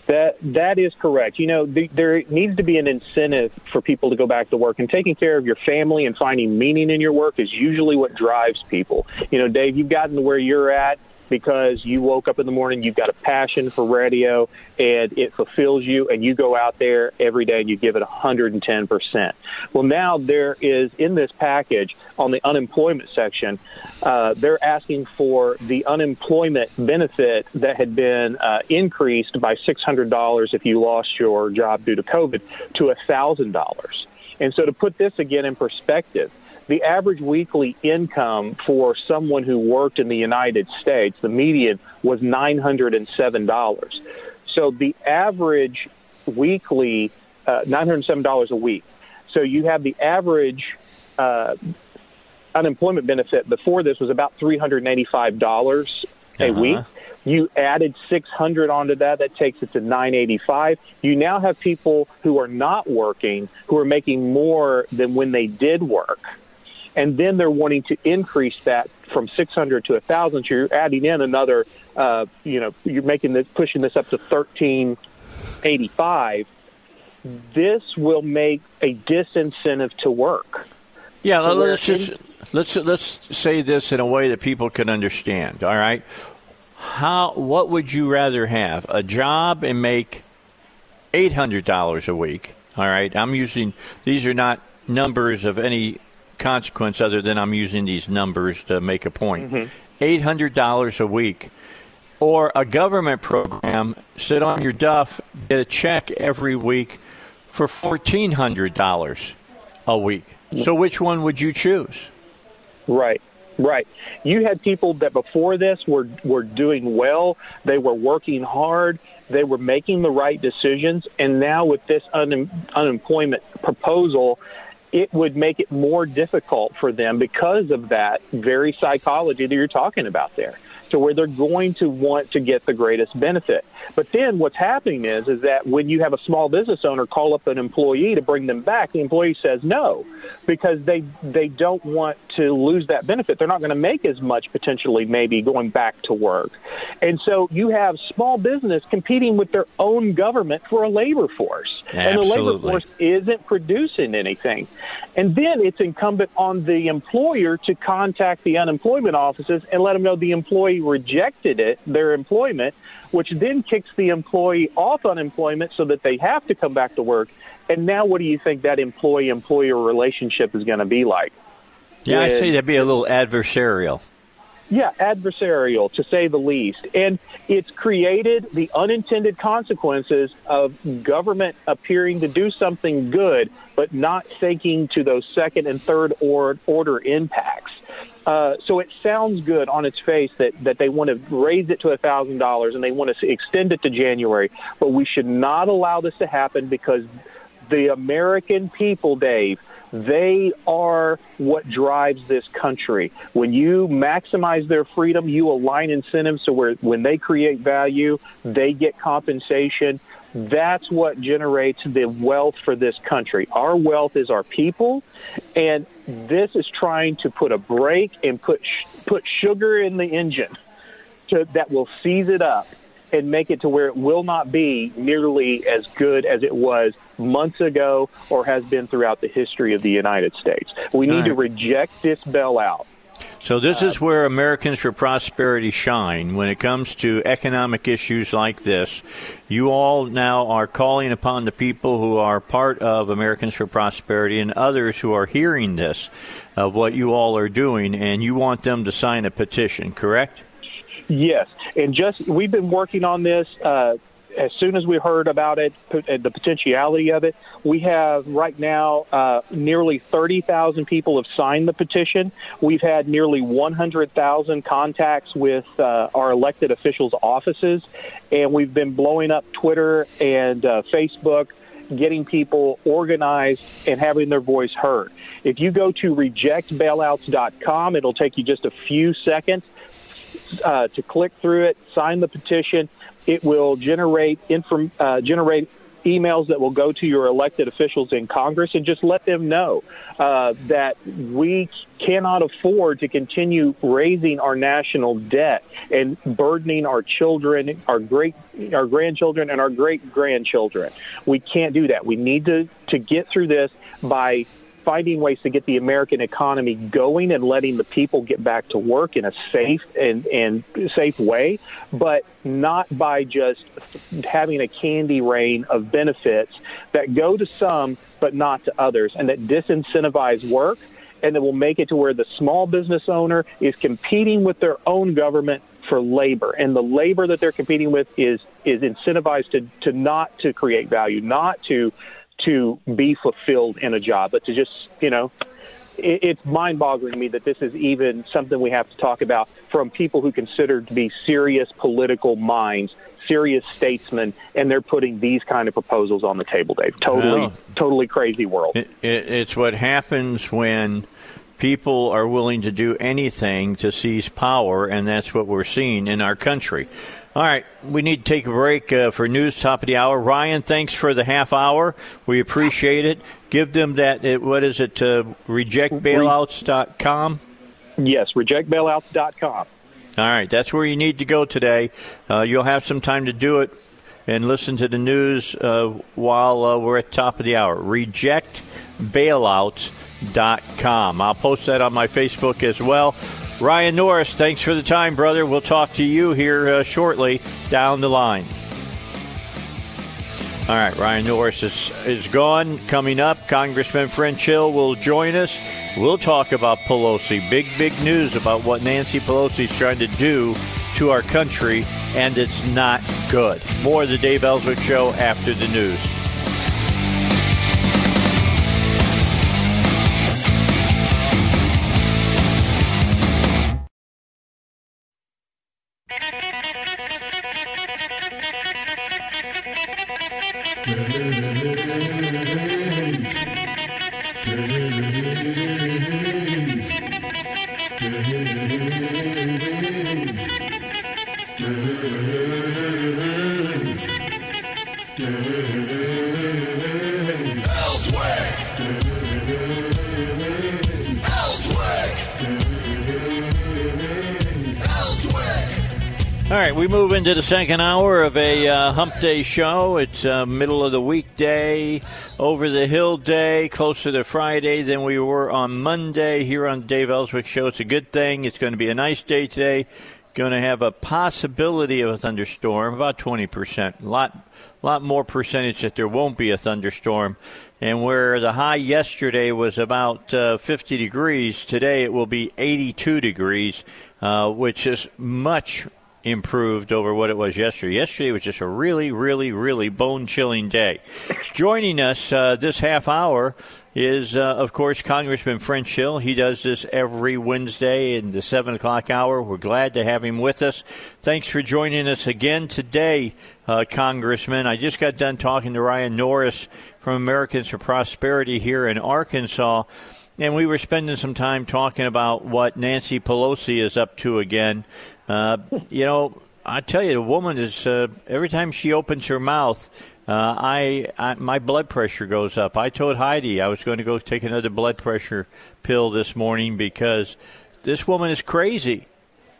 Speaker 2: That that is correct. You know, the, there needs to be an incentive for people to go back to work, and taking care of your family and finding meaning in your work is usually what drives people. You know, Dave, you've gotten to where you're at because you woke up in the morning, you've got a passion for radio, and it fulfills you, and you go out there every day and you give it 110%. Well, now there is in this package on the unemployment section, uh, they're asking for the unemployment benefit that had been uh, increased by $600 if you lost your job due to COVID to $1,000. And so to put this again in perspective, the average weekly income for someone who worked in the United States, the median was $907. So the average weekly, uh, $907 a week. So you have the average uh, unemployment benefit before this was about $385 a uh-huh. week. You added 600 onto that. That takes it to 985. You now have people who are not working who are making more than when they did work and then they're wanting to increase that from 600 to 1,000. So you're adding in another, uh, you know, you're making this, pushing this up to 1385. This will make a disincentive to work.
Speaker 1: Yeah, so let's just let's let's say this in a way that people can understand. All right, how what would you rather have? A job and make eight hundred dollars a week. All right, I'm using these are not numbers of any consequence other than I'm using these numbers to make a point. Mm-hmm. $800 a week. Or a government program, sit on your duff, get a check every week for $1,400 a week. So which one would you choose?
Speaker 2: Right. Right. You had people that before this were were doing well. They were working hard. They were making the right decisions. And now with this un- unemployment proposal, it would make it more difficult for them because of that very psychology that you're talking about there to where they're going to want to get the greatest benefit. But then what's happening is is that when you have a small business owner call up an employee to bring them back, the employee says no because they they don't want to lose that benefit. They're not going to make as much potentially maybe going back to work. And so you have small business competing with their own government for a labor force.
Speaker 1: Absolutely.
Speaker 2: And the labor force isn't producing anything. And then it's incumbent on the employer to contact the unemployment offices and let them know the employee rejected it, their employment, which then kicks the employee off unemployment so that they have to come back to work. And now, what do you think that employee employer relationship is going to be like?
Speaker 1: Yeah, I'd say that'd be a little adversarial.
Speaker 2: Yeah, adversarial to say the least. And it's created the unintended consequences of government appearing to do something good, but not thinking to those second and third order impacts. Uh, so it sounds good on its face that, that they want to raise it to $1,000 and they want to extend it to January. But we should not allow this to happen because the American people, Dave, they are what drives this country. When you maximize their freedom, you align incentives so where when they create value, they get compensation. That's what generates the wealth for this country. Our wealth is our people, and this is trying to put a brake and put put sugar in the engine to, that will seize it up and make it to where it will not be nearly as good as it was months ago or has been throughout the history of the United States. We need right. to reject this bailout.
Speaker 1: So this is where Americans for Prosperity shine when it comes to economic issues like this. You all now are calling upon the people who are part of Americans for Prosperity and others who are hearing this of what you all are doing, and you want them to sign a petition, correct?
Speaker 2: Yes, and just we've been working on this. Uh, as soon as we heard about it, uh, the potentiality of it, we have right now uh, nearly 30,000 people have signed the petition. We've had nearly 100,000 contacts with uh, our elected officials' offices, and we've been blowing up Twitter and uh, Facebook getting people organized and having their voice heard. If you go to rejectbailouts.com, it'll take you just a few seconds uh, to click through it, sign the petition. It will generate inform, uh, generate emails that will go to your elected officials in Congress and just let them know uh, that we cannot afford to continue raising our national debt and burdening our children, our great, our grandchildren, and our great grandchildren. We can't do that. We need to to get through this by finding ways to get the American economy going and letting the people get back to work in a safe and, and safe way, but not by just having a candy rain of benefits that go to some but not to others and that disincentivize work and that will make it to where the small business owner is competing with their own government for labor. And the labor that they're competing with is is incentivized to to not to create value not to to be fulfilled in a job, but to just, you know, it, it's mind boggling to me that this is even something we have to talk about from people who consider to be serious political minds, serious statesmen, and they're putting these kind of proposals on the table, Dave. Totally, well, totally crazy world. It,
Speaker 1: it, it's what happens when people are willing to do anything to seize power, and that's what we're seeing in our country. All right, we need to take a break uh, for news top of the hour. Ryan, thanks for the half hour. We appreciate it. Give them that, uh, what is it, uh, rejectbailouts.com?
Speaker 2: Yes, rejectbailouts.com.
Speaker 1: All right, that's where you need to go today. Uh, you'll have some time to do it and listen to the news uh, while uh, we're at top of the hour. Rejectbailouts.com. I'll post that on my Facebook as well. Ryan Norris, thanks for the time, brother. We'll talk to you here uh, shortly down the line. All right, Ryan Norris is, is gone. Coming up, Congressman French Hill will join us. We'll talk about Pelosi. Big, big news about what Nancy Pelosi is trying to do to our country, and it's not good. More of the Dave Elswick Show after the news. Move into the second hour of a uh, hump day show. It's uh, middle of the weekday, over the hill day, closer to Friday than we were on Monday here on Dave Elswick Show. It's a good thing. It's going to be a nice day today. Going to have a possibility of a thunderstorm, about 20%. A lot, lot more percentage that there won't be a thunderstorm. And where the high yesterday was about uh, 50 degrees, today it will be 82 degrees, uh, which is much improved over what it was yesterday. Yesterday was just a really, really, really bone chilling day. Joining us uh, this half hour is, uh, of course, Congressman French Hill. He does this every Wednesday in the 7 o'clock hour. We're glad to have him with us. Thanks for joining us again today, uh, Congressman. I just got done talking to Ryan Norris from Americans for Prosperity here in Arkansas. And we were spending some time talking about what Nancy Pelosi is up to again. Uh, you know, I tell you, the woman is uh, every time she opens her mouth, uh, I, I my blood pressure goes up. I told Heidi I was going to go take another blood pressure pill this morning because this woman is crazy.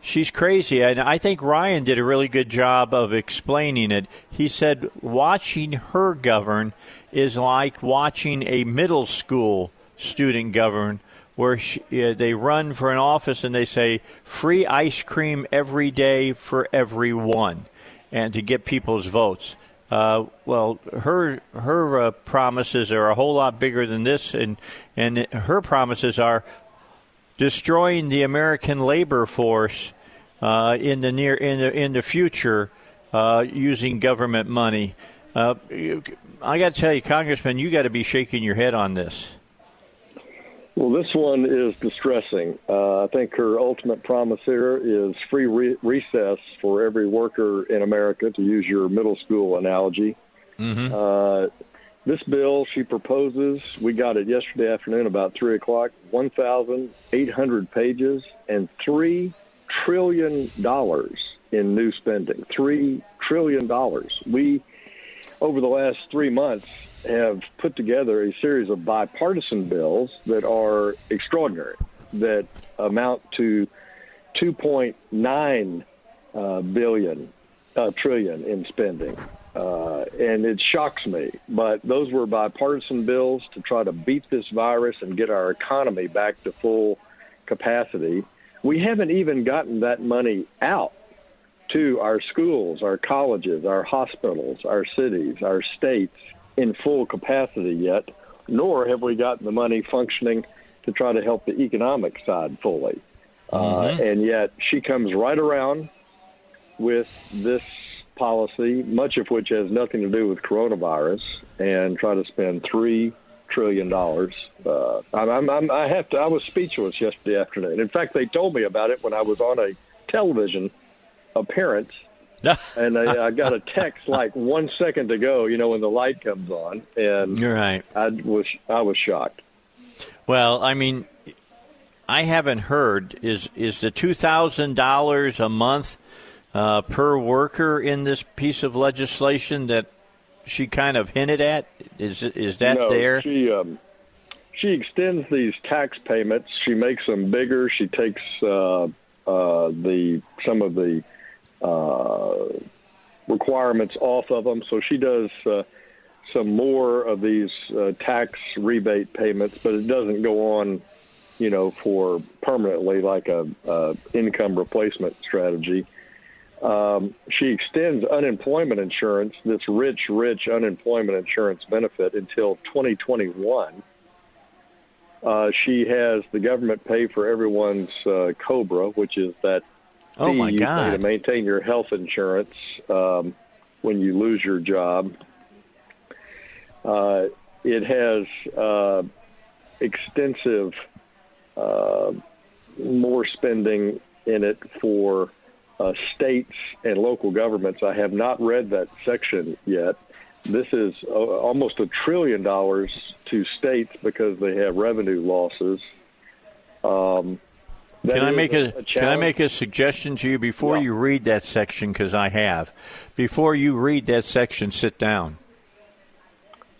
Speaker 1: She's crazy, and I think Ryan did a really good job of explaining it. He said watching her govern is like watching a middle school student govern where she, uh, they run for an office and they say free ice cream every day for everyone, and to get people's votes. Uh, well, her her uh, promises are a whole lot bigger than this, and and her promises are destroying the American labor force uh, in the near in the in the future uh, using government money. Uh, I got to tell you, Congressman, you got to be shaking your head on this.
Speaker 3: Well, this one is distressing. Uh, I think her ultimate promise here is free re- recess for every worker in America, to use your middle school analogy. Mm-hmm. Uh, this bill she proposes, we got it yesterday afternoon about 3 o'clock, 1,800 pages and $3 trillion in new spending. $3 trillion. We over the last three months, have put together a series of bipartisan bills that are extraordinary, that amount to 2.9 uh, billion uh, trillion in spending. Uh, and it shocks me. But those were bipartisan bills to try to beat this virus and get our economy back to full capacity. We haven't even gotten that money out to our schools, our colleges, our hospitals, our cities, our states in full capacity yet, nor have we gotten the money functioning to try to help the economic side fully. Uh, mm-hmm. Uh, and yet she comes right around with this policy, much of which has nothing to do with coronavirus, and try to spend three trillion dollars. Uh, I'm, I'm, I have to. I was speechless yesterday afternoon. In fact, they told me about it when I was on a television appearance, and I, I got a text like one second to go. You know, when the light comes on, and
Speaker 1: you're right.
Speaker 3: I was I was shocked.
Speaker 1: Well, I mean, I haven't heard is is the two thousand dollars a month uh, per worker in this piece of legislation that she kind of hinted at? Is is that
Speaker 3: no,
Speaker 1: there?
Speaker 3: She um, she extends these tax payments. She makes them bigger. She takes uh, uh, the some of the requirements off of them. So she does uh, some more of these uh, tax rebate payments, but it doesn't go on, you know, for permanently like a, a income replacement strategy. Um, she extends unemployment insurance, this rich, rich unemployment insurance benefit until 2021. Uh, she has the government pay for everyone's uh, COBRA, which is that
Speaker 1: oh my God.
Speaker 3: to maintain your health insurance um, when you lose your job. Uh, it has uh, extensive uh, more spending in it for uh, states and local governments. I have not read that section yet. This is uh, almost a trillion dollars to states because they have revenue losses. Um,
Speaker 1: can I make a, a can I make a suggestion to you before yeah. you read that section? Because I have. Before you read that section, sit down.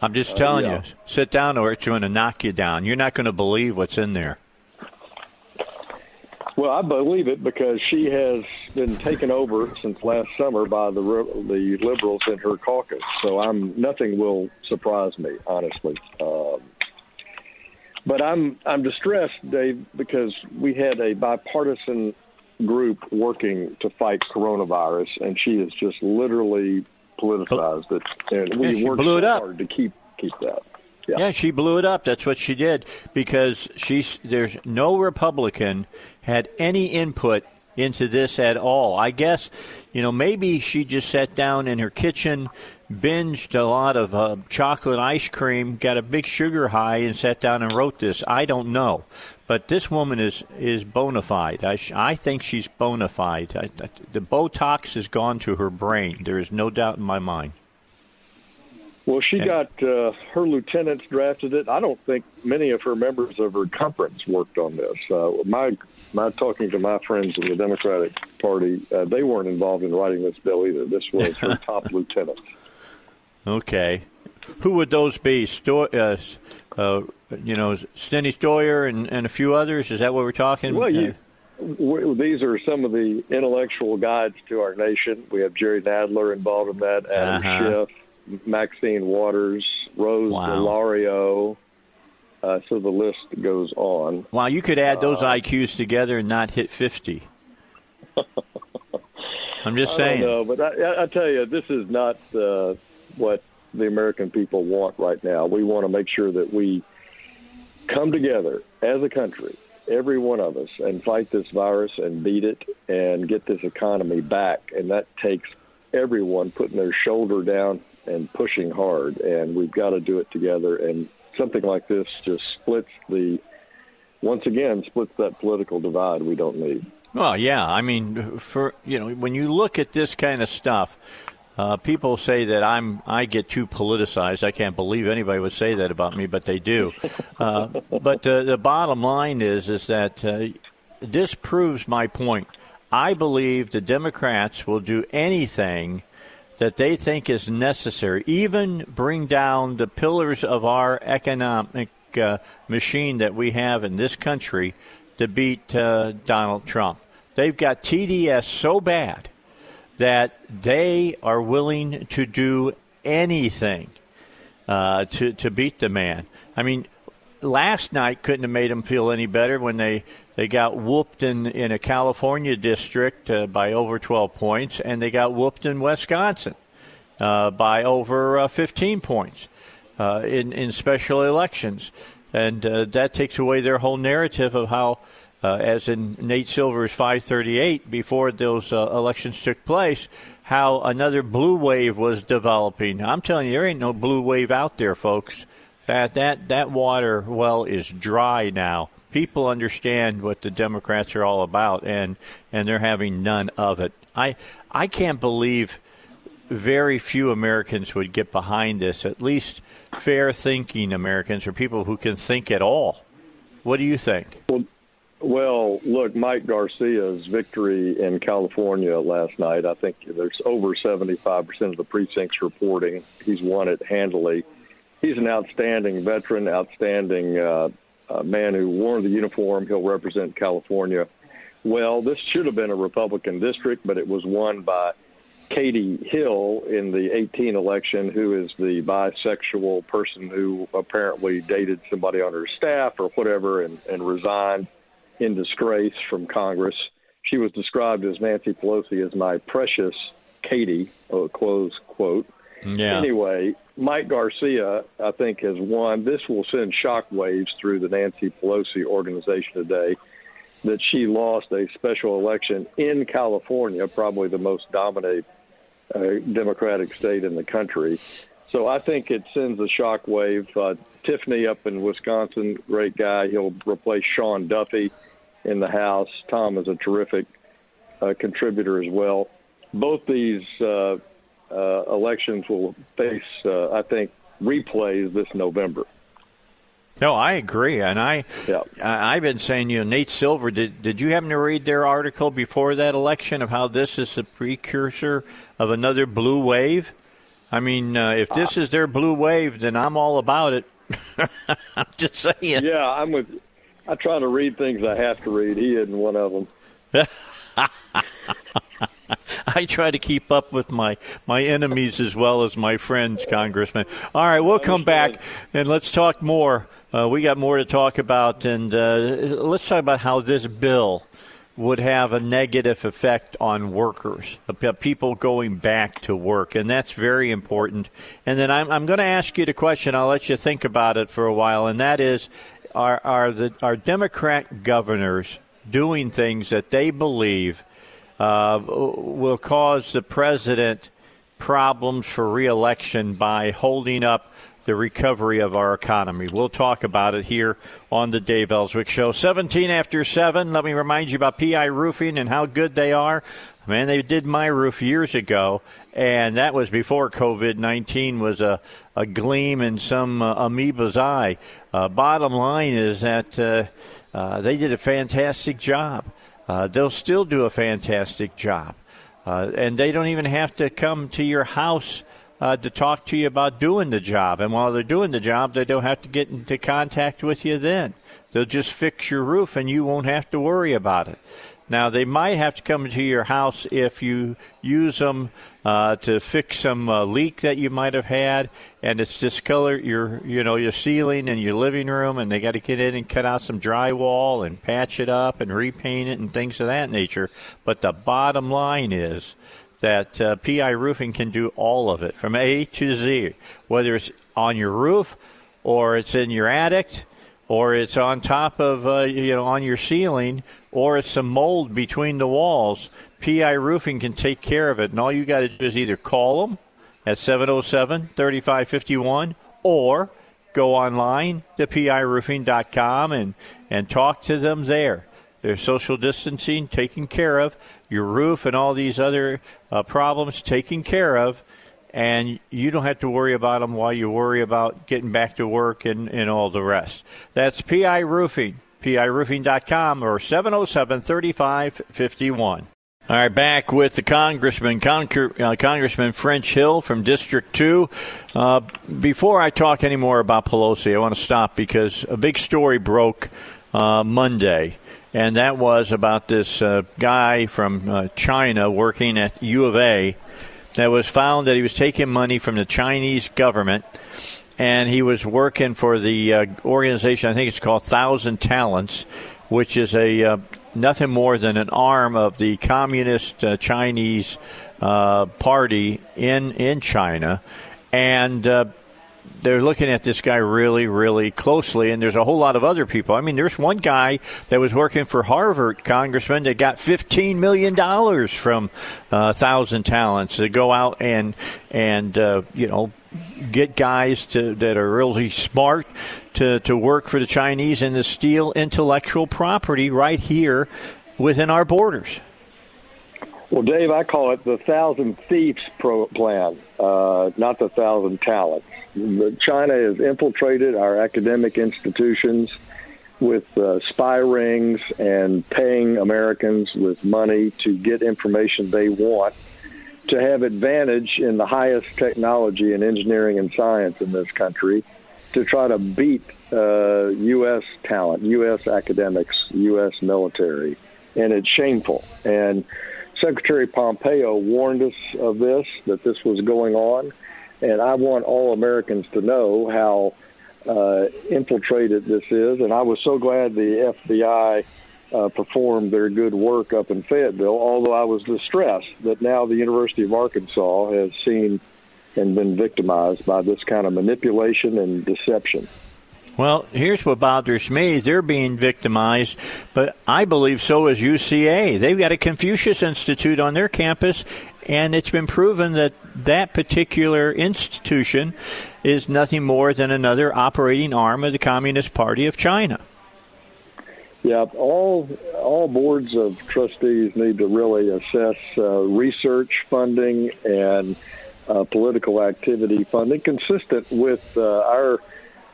Speaker 1: I'm just uh, telling yeah. you, sit down, or it's going to knock you down. You're not going to believe what's in there.
Speaker 3: Well, I believe it because she has been taken over since last summer by the the liberals in her caucus. So I'm nothing will surprise me, honestly. Um, but I'm I'm distressed, Dave, because we had a bipartisan group working to fight coronavirus, and she has just literally politicized it, and we
Speaker 1: yeah,
Speaker 3: worked
Speaker 1: blew it up.
Speaker 3: hard to keep keep that.
Speaker 1: Yeah. yeah, she blew it up. That's what she did because she's there's no Republican had any input into this at all. I guess, you know, maybe she just sat down in her kitchen, binged a lot of uh, chocolate ice cream, got a big sugar high, and sat down and wrote this. I don't know. But this woman is, is bona fide. I, I think she's bona fide. I, I, the Botox has gone to her brain. There is no doubt in my mind.
Speaker 3: Well, she got uh, her lieutenants drafted it. I don't think many of her members of her conference worked on this. Uh, my my talking to my friends in the Democratic Party, uh, they weren't involved in writing this bill either. This was her top lieutenants.
Speaker 1: Okay, who would those be? Sto- uh, uh, you know, Steny Hoyer and, and a few others. Is that what we're talking?
Speaker 3: Well, you, these are some of the intellectual guides to our nation. We have Jerry Nadler involved in that, Adam uh-huh. Schiff. Maxine Waters, Rose wow. DeLauro. Uh, so the list goes on.
Speaker 1: Wow, you could add those uh, IQs together and not hit 50. I'm just saying.
Speaker 3: No, but I, I, tell you, this is not uh, what the American people want right now. We want to make sure that we come together as a country, every one of us, and fight this virus and beat it and get this economy back. And that takes everyone putting their shoulder down and pushing hard, and we've got to do it together. And something like this just splits the, once again, splits that political divide we don't need.
Speaker 1: Well, yeah, I mean, for you know, when you look at this kind of stuff, uh, people say that I'm I get too politicized. I can't believe anybody would say that about me, but they do. Uh, but uh, the bottom line is is that uh, this proves my point. I believe the Democrats will do anything that they think is necessary, even bring down the pillars of our economic uh, machine that we have in this country to beat uh, Donald Trump. They've got TDS so bad that they are willing to do anything uh, to to beat the man. I mean, last night couldn't have made them feel any better when they they got whooped in in a California district uh, by over 12 points, and they got whooped in Wisconsin uh, by over uh, 15 points uh, in in special elections, and uh, that takes away their whole narrative of how. Uh, as in Nate Silver's 538 before those elections took place, how another blue wave was developing. I'm telling you, there ain't no blue wave out there, folks. That that that water well is dry now. People understand what the Democrats are all about, and and they're having none of it. I I can't believe very few Americans would get behind this. At least fair thinking Americans or people who can think at all. What do you think?
Speaker 3: Well, well, look, Mike Garcia's victory in California last night. I think there's over 75% of the precincts reporting he's won it handily he's an outstanding veteran, outstanding uh, uh, man who wore the uniform. He'll represent California well. This should have been a Republican district, but it was won by Katie Hill in the 18 election, who is the bisexual person who apparently dated somebody on her staff or whatever and, and resigned in disgrace from Congress. She was described as Nancy Pelosi as my precious Katie, uh, close quote.
Speaker 1: Yeah.
Speaker 3: Anyway, Mike Garcia, I think, has won. This will send shockwaves through the Nancy Pelosi organization today that she lost a special election in California, probably the most dominant uh, Democratic state in the country. So I think it sends a shockwave. Uh, Tiffany up in Wisconsin, great guy. He'll replace Sean Duffy in the House. Tom is a terrific uh, contributor as well. Both these uh, uh, elections will face, uh, I think, replays this November.
Speaker 1: No, I agree, and I,
Speaker 3: yeah.
Speaker 1: I I've been saying, you know, Nate Silver. Did did you happen to read their article before that election of how this is the precursor of another blue wave? I mean, uh, if this is their blue wave, then I'm all about it. I'm just saying.
Speaker 3: Yeah, I'm with. I try to read things I have to read. He isn't one of them.
Speaker 1: I try to keep up with my, my enemies as well as my friends, Congressman. All right, we'll come back and let's talk more. Uh, we got more to talk about, and uh, let's talk about how this bill would have a negative effect on workers, people going back to work, and that's very important. And then I'm, I'm going to ask you the question. I'll let you think about it for a while, and that is: Are are the are Democrat governors doing things that they believe uh, will cause the president problems for reelection by holding up the recovery of our economy. We'll talk about it here on the Dave Elswick Show. 17 after 7. Let me remind you about PI Roofing and how good they are. Man, they did my roof years ago, and that was before COVID 19 was a, a gleam in some uh, amoeba's eye. Uh, bottom line is that uh, uh they did a fantastic job. Uh, they'll still do a fantastic job. Uh, and they don't even have to come to your house uh, to talk to you about doing the job. And while they're doing the job, they don't have to get into contact with you then. They'll just fix your roof and you won't have to worry about it. Now, they might have to come to your house if you use them uh, to fix some uh, leak that you might have had, and it's discolored your, you know, your ceiling and your living room, and they got to get in and cut out some drywall and patch it up and repaint it and things of that nature. But the bottom line is that uh, PI Roofing can do all of it from A to Z, whether it's on your roof or it's in your attic or it's on top of, uh, you know, on your ceiling or it's some mold between the walls, PI Roofing can take care of it. And all you got to do is either call them at 707 3551 or go online to piroofing.com and, and talk to them there. Their social distancing taken care of, your roof and all these other uh, problems taken care of, and you don't have to worry about them while you worry about getting back to work and, and all the rest. That's PI Roofing piroofing.com or 707 3551. All right, back with the Congressman, uh, Congressman French Hill from District 2. Uh, before I talk any more about Pelosi, I want to stop because a big story broke uh, Monday, and that was about this uh, guy from uh, China working at U of A that was found that he was taking money from the Chinese government and he was working for the uh, organization, I think it's called Thousand Talents, which is a nothing more than an arm of the Communist uh, Chinese uh, Party in in China, and uh, they're looking at this guy really, really closely. And there's a whole lot of other people. I mean, there's one guy that was working for Harvard, congressman, that got 15 million dollars from uh, Thousand Talents to go out and and uh, you know get guys to, that are really smart to, to work for the Chinese and to steal intellectual property right here within our borders.
Speaker 3: Well, Dave, I call it the thousand thieves pro- plan, uh, not the thousand talents. China has infiltrated our academic institutions with uh, spy rings and paying Americans with money to get information they want to have advantage in the highest technology and engineering and science in this country to try to beat uh, U.S. talent, U.S. academics, U.S. military. And it's shameful. And Secretary Pompeo warned us of this, that this was going on. And I want all Americans to know how uh, infiltrated this is. And I was so glad the FBI uh, performed their good work up in Fayetteville, although I was distressed that now the University of Arkansas has seen and been victimized by this kind of manipulation and deception.
Speaker 1: Well, here's what bothers me. They're being victimized, but I believe so is UCA. They've got a Confucius Institute on their campus, and it's been proven that that particular institution is nothing more than another operating arm of the Communist Party of China.
Speaker 3: Yeah, all all boards of trustees need to really assess uh, research funding and uh, political activity funding consistent with uh, our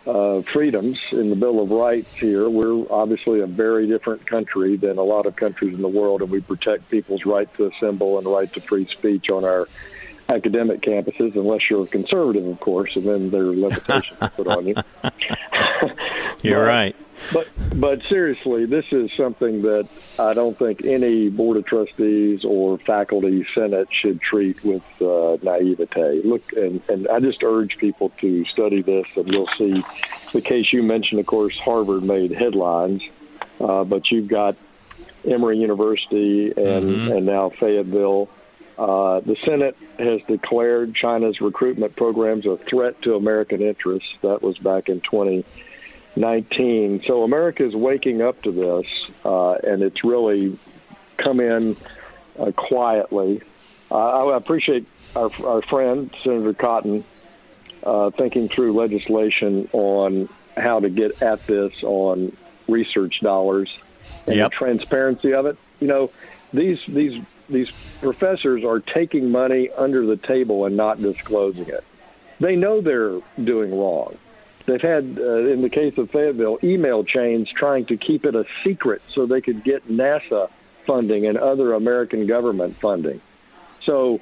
Speaker 3: uh, freedoms in the Bill of Rights here. We're obviously a very different country than a lot of countries in the world, and we protect people's right to assemble and right to free speech on our academic campuses, unless you're a conservative, of course, and then there are limitations put on you.
Speaker 1: you're but, right.
Speaker 3: But but seriously, this is something that I don't think any board of trustees or faculty senate should treat with uh, naivete. Look, and, and I just urge people to study this, and you'll see the case you mentioned. Of course, Harvard made headlines, uh, but you've got Emory University and mm-hmm. and now Fayetteville. Uh, the Senate has declared China's recruitment programs a threat to American interests. That was back in 2019. So America is waking up to this, uh, and it's really come in uh, quietly. Uh, I appreciate our, our friend Senator Cotton uh, thinking through legislation on how to get at this on research dollars and yep. the transparency of it. You know, these these these professors are taking money under the table and not disclosing it. They know they're doing wrong. They've had, uh, in the case of Fayetteville, email chains trying to keep it a secret so they could get NASA funding and other American government funding. So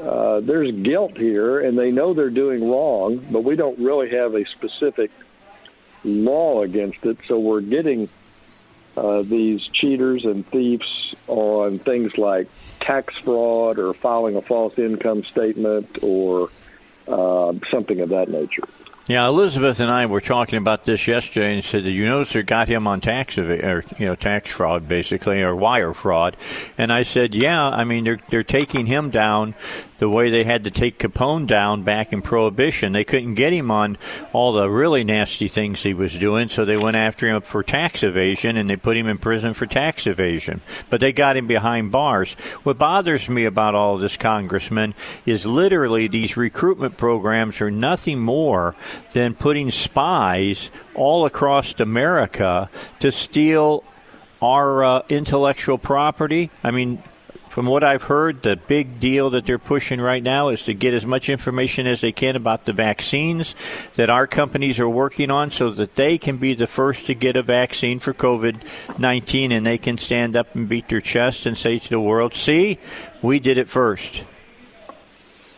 Speaker 3: uh, there's guilt here, and they know they're doing wrong, but we don't really have a specific law against it. So we're getting uh, these cheaters and thieves on things like tax fraud or filing a false income statement or uh, something of that nature.
Speaker 1: Yeah, Elizabeth and I were talking about this yesterday, and said, "Did you notice they got him on tax or you know tax fraud, basically, or wire fraud?" And I said, "Yeah, I mean they're they're taking him down the way they had to take Capone down back in Prohibition. They couldn't get him on all the really nasty things he was doing, so they went after him for tax evasion and they put him in prison for tax evasion. But they got him behind bars. What bothers me about all this, Congressman, is literally these recruitment programs are nothing more than putting spies all across America to steal our uh, intellectual property. I mean, from what I've heard, the big deal that they're pushing right now is to get as much information as they can about the vaccines that our companies are working on so that they can be the first to get a vaccine for COVID 19 and they can stand up and beat their chest and say to the world, see, we did it first.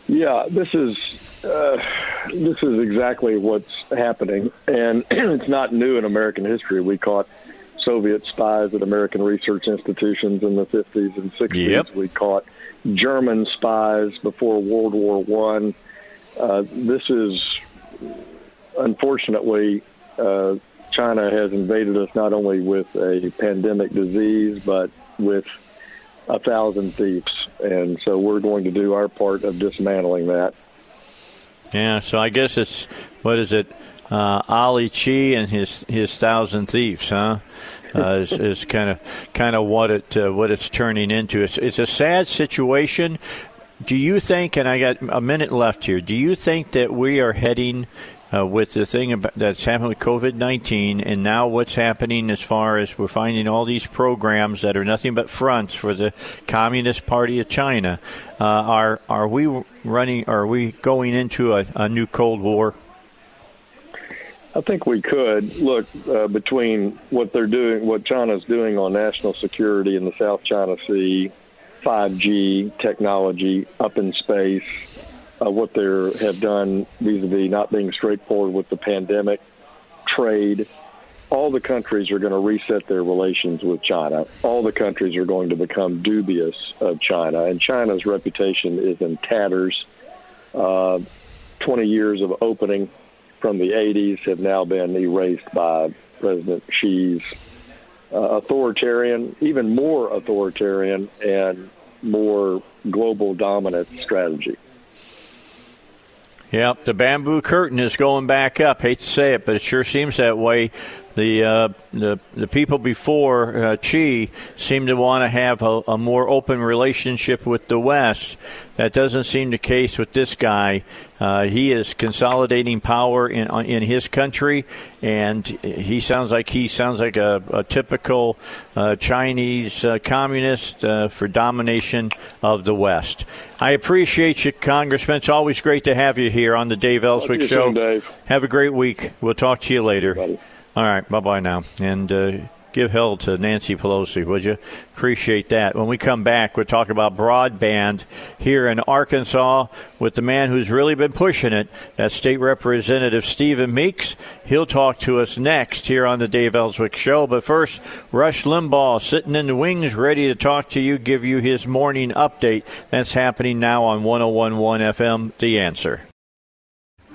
Speaker 3: Yeah, this is uh, this is exactly what's happening, and it's not new in American history. We caught Soviet spies at American research institutions in the 50s and 60s.
Speaker 1: Yep.
Speaker 3: We caught German spies before World War One. Uh, this is unfortunately uh, China has invaded us not only with a pandemic disease but with a thousand thieves, and so we're going to do our part of dismantling that.
Speaker 1: Yeah, so I guess it's what is it? Uh, Ali Chi and his his thousand thieves, huh? Uh, is, is kind of kind of what it uh, what it's turning into. It's it's a sad situation. Do you think? And I got a minute left here. Do you think that we are heading uh, with the thing about, that's happened with COVID 19 and now what's happening as far as we're finding all these programs that are nothing but fronts for the Communist Party of China. Uh, are, are we running, are we going into a, a new Cold War?
Speaker 3: I think we could look uh, between what they're doing, what China's doing on national security in the South China Sea, 5G technology up in space, uh, what they have done vis-a-vis not being straightforward with the pandemic, trade. All the countries are going to reset their relations with China. All the countries are going to become dubious of China, and China's reputation is in tatters. Uh, 20 years of opening from the 80s have now been erased by President Xi's uh, authoritarian, even more authoritarian, and more global dominant strategy.
Speaker 1: Yep, the bamboo curtain is going back up. Hate to say it, but it sure seems that way. The uh, the the people before uh, Xi seem to want to have a, a, more open relationship with the West. That doesn't seem the case with this guy. Uh, he is consolidating power in in his country, and he sounds like he sounds like a, a typical uh, Chinese uh, communist uh, for domination of the West. I appreciate you, Congressman. It's always great to have you here on the Dave Elswick Show.
Speaker 3: Soon,
Speaker 1: have a great week. We'll talk to you later. All right, bye bye now. And uh, give hell to Nancy Pelosi, would you? Appreciate that. When we come back, we'll talk about broadband here in Arkansas with the man who's really been pushing it. That's State Representative Stephen Meeks. He'll talk to us next here on the Dave Elswick Show. But first, Rush Limbaugh sitting in the wings, ready to talk to you, give you his morning update. That's happening now on 1011 FM, The Answer.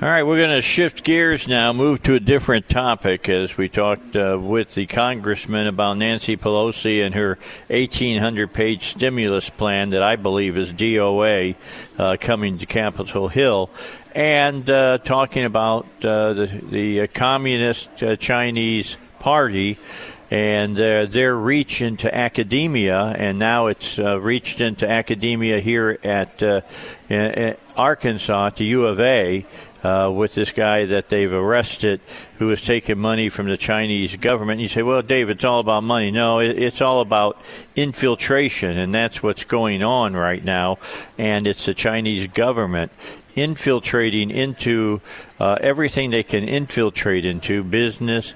Speaker 1: All right, we're going to shift gears now, move to a different topic as we talked uh, with the congressman about Nancy Pelosi and her 1,800 page stimulus plan that I believe is DOA uh, coming to Capitol Hill, and uh, talking about uh, the, the Communist uh, Chinese Party and uh, their reach into academia, and now it's uh, reached into academia here at, uh, Arkansas, to U of A, uh, with this guy that they've arrested who has taken money from the Chinese government. And you say, well, Dave, it's all about money. No, it, it's all about infiltration, and that's what's going on right now. And it's the Chinese government infiltrating into uh, everything they can infiltrate into business,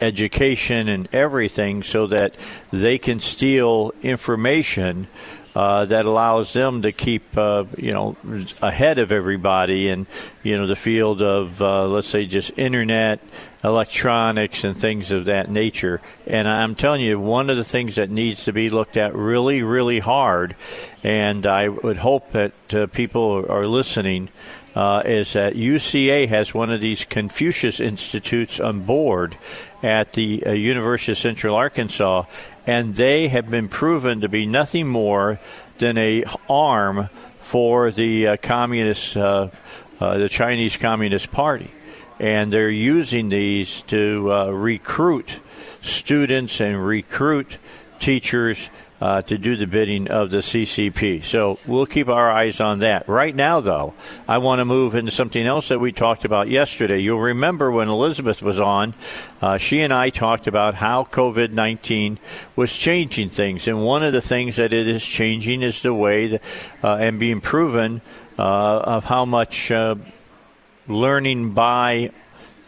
Speaker 1: education, and everything so that they can steal information uh, that allows them to keep uh, you know ahead of everybody in you know the field of uh, let's say just internet electronics and things of that nature. And I'm telling you one of the things that needs to be looked at really really hard and I would hope that uh, people are listening uh, is that UCA has one of these Confucius Institutes on board at the University of Central Arkansas, and they have been proven to be nothing more than a arm for the uh, communist, uh, uh, the Chinese Communist Party, and they're using these to uh, recruit students and recruit teachers uh, to do the bidding of the CCP. So we'll keep our eyes on that. Right now, though, I want to move into something else that we talked about yesterday. You'll remember when Elizabeth was on, uh, she and I talked about how COVID 19 was changing things. And one of the things that it is changing is the way that, uh, and being proven uh, of how much uh, learning by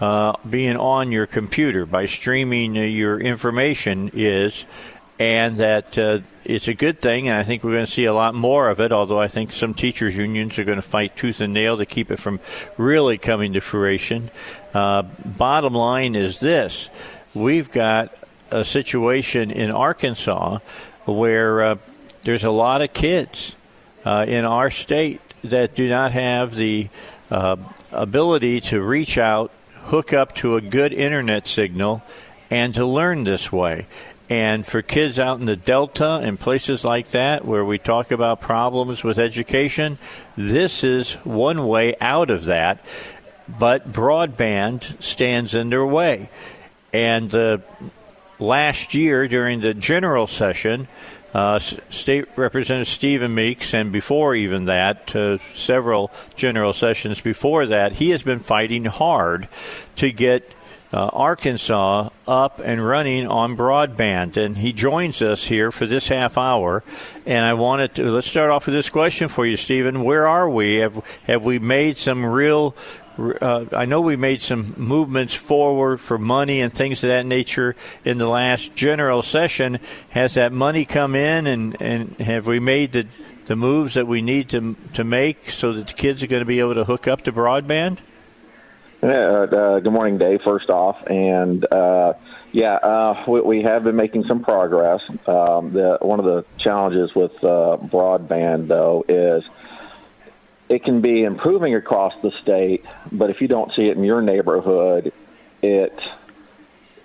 Speaker 1: uh, being on your computer by streaming your information is and that uh, it's a good thing, and I think we're going to see a lot more of it. Although I think some teachers' unions are going to fight tooth and nail to keep it from really coming to fruition. Uh, bottom line is this: we've got a situation in Arkansas where uh, there's a lot of kids uh, in our state that do not have the uh, ability to reach out, hook up to a good internet signal, and to learn this way. And for kids out in the Delta and places like that where we talk about problems with education, this is one way out of that. But broadband stands in their way. And uh, last year during the general session, uh, State Representative Stephen Meeks, and before even that, uh, several general sessions before that, he has been fighting hard to get uh, Arkansas up and running on broadband. And he joins us here for this half hour. And I wanted to let's start off with this question for you, Stephen. Where are we? Have have we made some real? Uh, I know we made some movements forward for money and things of that nature in the last general session. Has that money come in, and, and have we made the the moves that we need to to make so that the kids are going to be able to hook up to broadband?
Speaker 4: Uh, uh, good morning, Dave. First off, and uh, yeah, uh, we, we, have been making some progress. Um, the, one of the challenges with uh, broadband, though, is it can be improving across the state, but if you don't see it in your neighborhood, it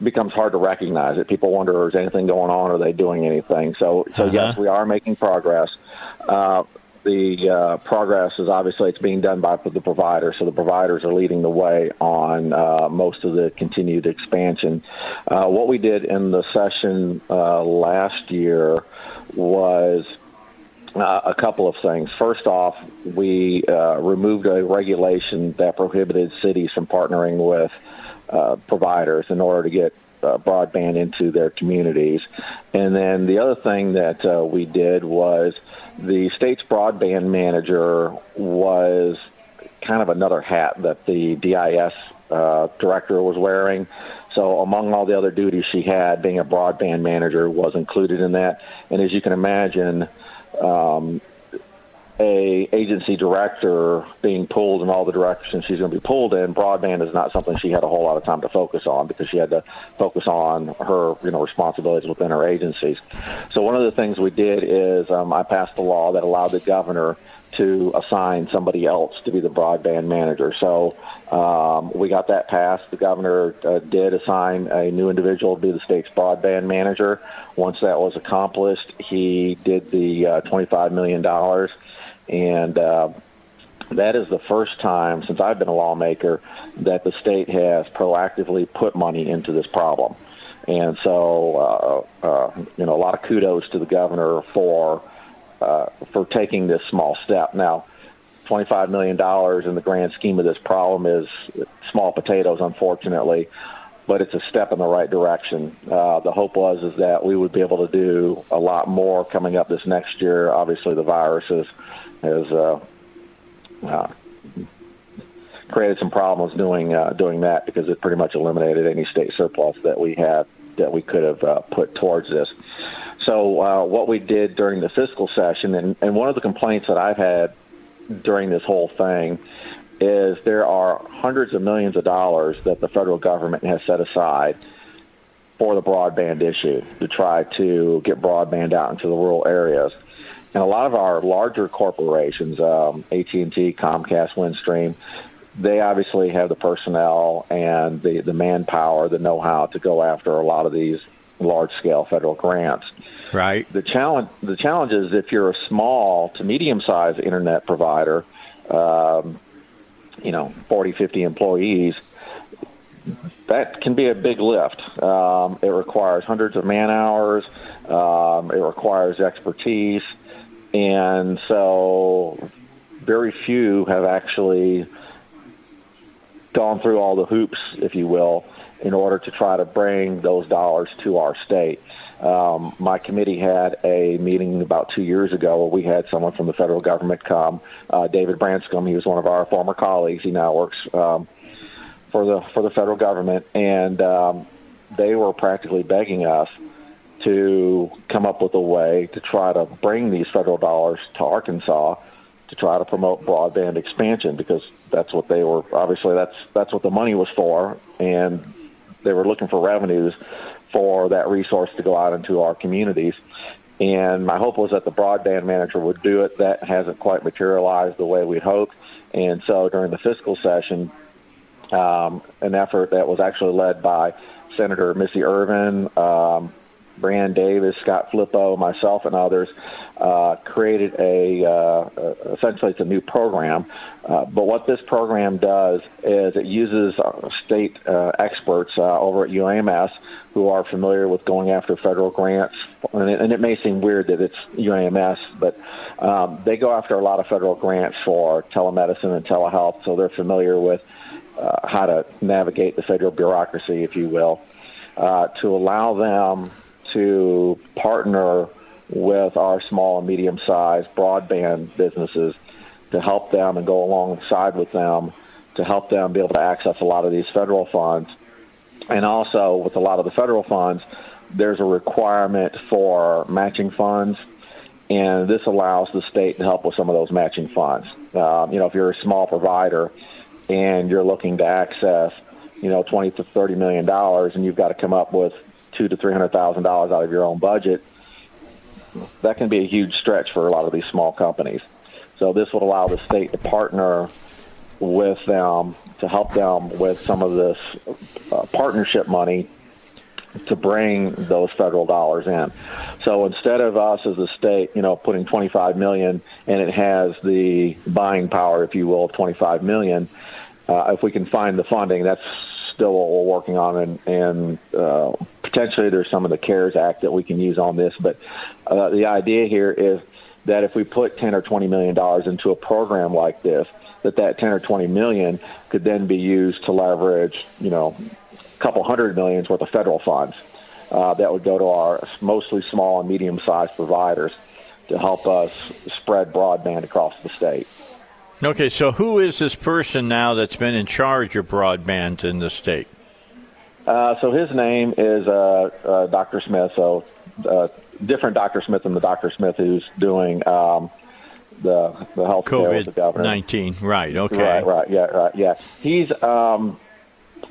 Speaker 4: becomes hard to recognize it. People wonder, is anything going on? Are they doing anything? So, so uh-huh. yes, we are making progress. Uh, the uh, progress is obviously it's being done by the providers, so the providers are leading the way on uh, most of the continued expansion. Uh, what we did in the session uh, last year was uh, a couple of things. First off, we uh, removed a regulation that prohibited cities from partnering with providers in order to get uh, broadband into their communities. And then the other thing that uh, we did was the state's broadband manager was kind of another hat that the DIS uh, director was wearing. So, among all the other duties she had, being a broadband manager was included in that. And as you can imagine, um, a agency director being pulled in all the directions she's going to be pulled in, broadband is not something she had a whole lot of time to focus on because she had to focus on her, you know, responsibilities within her agencies. So one of the things we did is um, I passed a law that allowed the governor to assign somebody else to be the broadband manager. So um, we got that passed. The governor uh, did assign a new individual to be the state's broadband manager. Once that was accomplished, he did the uh, $25 million and uh, that is the first time since I've been a lawmaker that the state has proactively put money into this problem. And so, uh, uh, you know, a lot of kudos to the governor for uh, for taking this small step. Now, twenty-five million dollars in the grand scheme of this problem is small potatoes, unfortunately, but it's a step in the right direction. Uh, the hope was is that we would be able to do a lot more coming up this next year. Obviously, the virus is has uh, uh, created some problems doing uh, doing that because it pretty much eliminated any state surplus that we had that we could have uh, put towards this. So uh, what we did during the fiscal session, and, and one of the complaints that I've had during this whole thing is there are hundreds of millions of dollars that the federal government has set aside for the broadband issue to try to get broadband out into the rural areas. And a lot of our larger corporations, um, AT&T, Comcast, Windstream, they obviously have the personnel and the, the manpower, the know-how to go after a lot of these large-scale federal grants.
Speaker 1: Right.
Speaker 4: The challenge, the challenge is if you're a small to medium-sized internet provider, um, you know, 40, 50 employees, that can be a big lift. Um, it requires hundreds of man hours. Um, it requires expertise, and so very few have actually gone through all the hoops, if you will, in order to try to bring those dollars to our state. Um, my committee had a meeting about two years ago where we had someone from the federal government come. Uh, David Branscum, he was one of our former colleagues. He now works um, for the for the federal government, and um, they were practically begging us to come up with a way to try to bring these federal dollars to Arkansas to try to promote broadband expansion because that's what they were obviously that's that's what the money was for and they were looking for revenues for that resource to go out into our communities. And my hope was that the broadband manager would do it. That hasn't quite materialized the way we'd hoped. And so during the fiscal session, um, an effort that was actually led by Senator Missy Irvin, um, Breanne Davis, Scott Flippo, myself, and others uh, created a uh, essentially it's a new program. Uh, but what this program does is it uses uh, state uh, experts uh, over at UAMS who are familiar with going after federal grants. And it, and it may seem weird that it's UAMS, but um, they go after a lot of federal grants for telemedicine and telehealth, so they're familiar with how to navigate the federal bureaucracy, if you will, to allow them to partner with our small and medium sized broadband businesses to help them and go alongside with them to help them be able to access a lot of these federal funds. And also, with a lot of the federal funds, there's a requirement for matching funds, and this allows the state to help with some of those matching funds. Um, you know, if you're a small provider and you're looking to access, you know, 20 to 30 million dollars, and you've got to come up with two to three hundred thousand dollars out of your own budget, that can be a huge stretch for a lot of these small companies. So this would allow the state to partner with them to help them with some of this uh, partnership money to bring those federal dollars in. So instead of us as a state, you know, putting 25 million and it has the buying power, if you will, of 25 million, uh, if we can find the funding, that's still what we're working on, and, and uh, potentially there's some of the CARES Act that we can use on this. But uh, the idea here is that if we put 10 or 20 million dollars into a program like this, that that 10 or 20 million could then be used to leverage, you know, a couple hundred millions worth of federal funds uh, that would go to our mostly small and medium-sized providers to help us spread broadband across the state.
Speaker 1: Okay, so who is this person now that's been in charge of broadband in the state?
Speaker 4: Uh, so his name is uh, uh, Dr. Smith. So uh, different Dr. Smith than the Dr. Smith who's doing um, the the health care with the governor.
Speaker 1: Nineteen, right? Okay,
Speaker 4: right, right, yeah, right, yeah. He's um,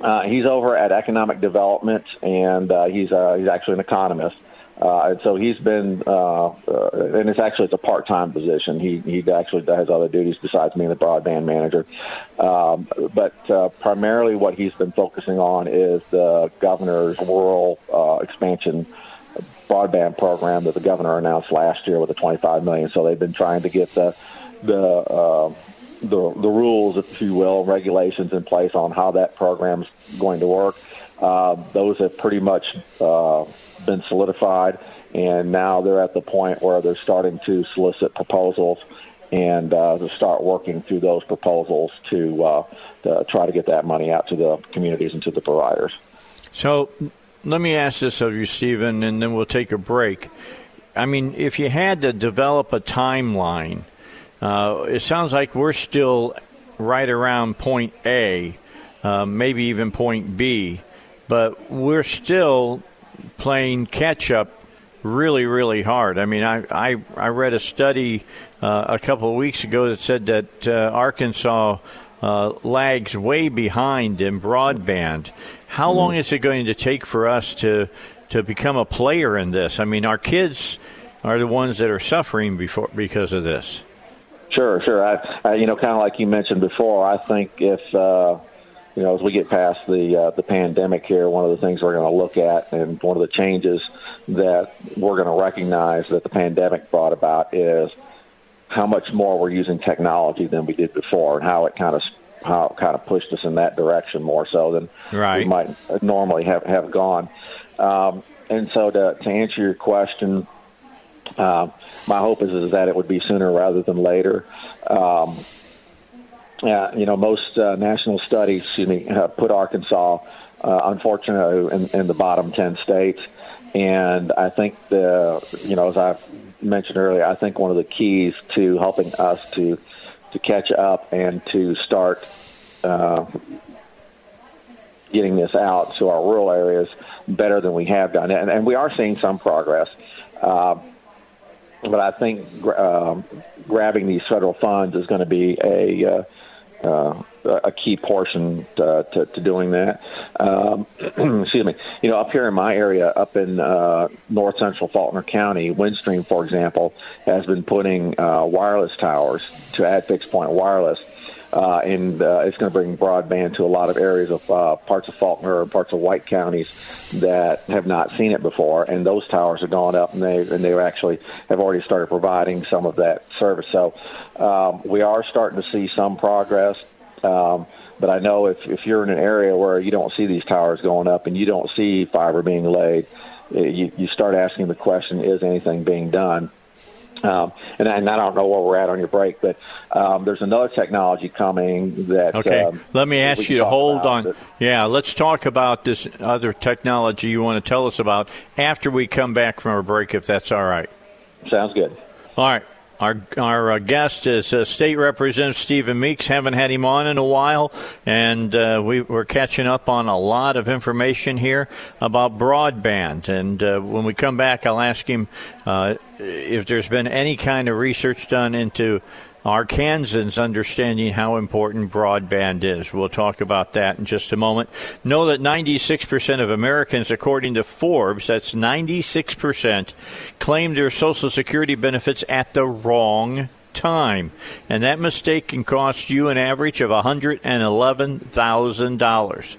Speaker 4: uh, he's over at economic development, and uh, he's uh, he's actually an economist. Uh, and so he's been, uh, uh, and it's actually it's a part-time position. He he actually has other duties besides being the broadband manager. Um, but uh, primarily, what he's been focusing on is the governor's rural uh, expansion broadband program that the governor announced last year with the 25 million. So they've been trying to get the the uh, the, the rules, if you will, regulations in place on how that program's going to work. Uh, those have pretty much uh, been solidified, and now they're at the point where they're starting to solicit proposals and uh, to start working through those proposals to, uh, to try to get that money out to the communities and to the providers.
Speaker 1: So let me ask this of you, Stephen, and then we'll take a break. I mean, if you had to develop a timeline, uh, it sounds like we're still right around point A, uh, maybe even point B, but we're still playing catch up really, really hard. I mean, I I, I read a study uh, a couple of weeks ago that said that uh, Arkansas uh, lags way behind in broadband. How mm. long is it going to take for us to to become a player in this? I mean, our kids are the ones that are suffering before because of this.
Speaker 4: Sure, sure. I, I you know, kind of like you mentioned before, I think if uh, you know, as we get past the uh, the pandemic here, one of the things we're going to look at, and one of the changes that we're going to recognize that the pandemic brought about is how much more we're using technology than we did before, and how it kind of how it kind of pushed us in that direction more so than
Speaker 1: right.
Speaker 4: we might normally have have gone. Um, and so to to answer your question, uh, my hope is is that it would be sooner rather than later. Um, yeah, you know, most uh, national studies, excuse me, have put Arkansas, uh, unfortunately, in, in the bottom ten states. And I think the, you know, as I mentioned earlier, I think one of the keys to helping us to to catch up and to start uh, getting this out to our rural areas better than we have done, and, and we are seeing some progress. Uh, but I think uh, grabbing these federal funds is going to be a uh, uh, a key portion to, to, to doing that. Um, excuse me. You know, up here in my area, up in uh, north central Faulkner County, Windstream, for example, has been putting uh, wireless towers to add fixed point wireless. Uh, and uh, it's going to bring broadband to a lot of areas of uh, parts of Faulkner and parts of White counties that have not seen it before. And those towers are going up, and they and they actually have already started providing some of that service. So um, we are starting to see some progress. Um, but I know if, if you're in an area where you don't see these towers going up and you don't see fiber being laid, you, you start asking the question, is anything being done? Um, and, and, I don't know where we're at on your break, but um, there's another technology coming that.
Speaker 1: Okay,
Speaker 4: um,
Speaker 1: let me ask you to hold on. yeah, let's talk about this other technology you want to tell us about after we come back from our break, if that's all right.
Speaker 4: Sounds good.
Speaker 1: All right. Our our uh, guest is uh, State Representative Stephen Meeks. Haven't had him on in a while, and uh, we, are catching up on a lot of information here about broadband. And uh, when we come back, I'll ask him uh, if there's been any kind of research done into Arkansans understanding how important broadband is. We'll talk about that in just a moment. Know that 96% of Americans, according to Forbes, that's 96%, claim their Social Security benefits at the wrong time. And that mistake can cost you an average of $111,000.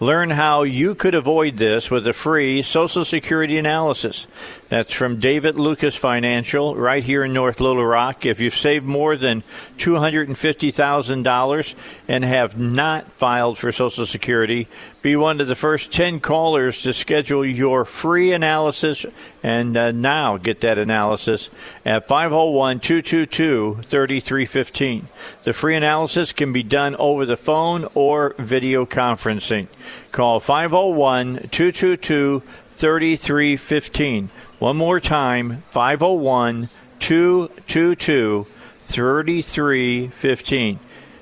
Speaker 1: Learn how you could avoid this with a free Social Security analysis. That's from David Lucas Financial right here in North Little Rock. If you've saved more than $250,000 and have not filed for Social Security, be one of the first 10 callers to schedule your free analysis and uh, now get that analysis at 501 222 3315. The free analysis can be done over the phone or video conferencing. Call 501 222 3315. One more time 501 222 3315.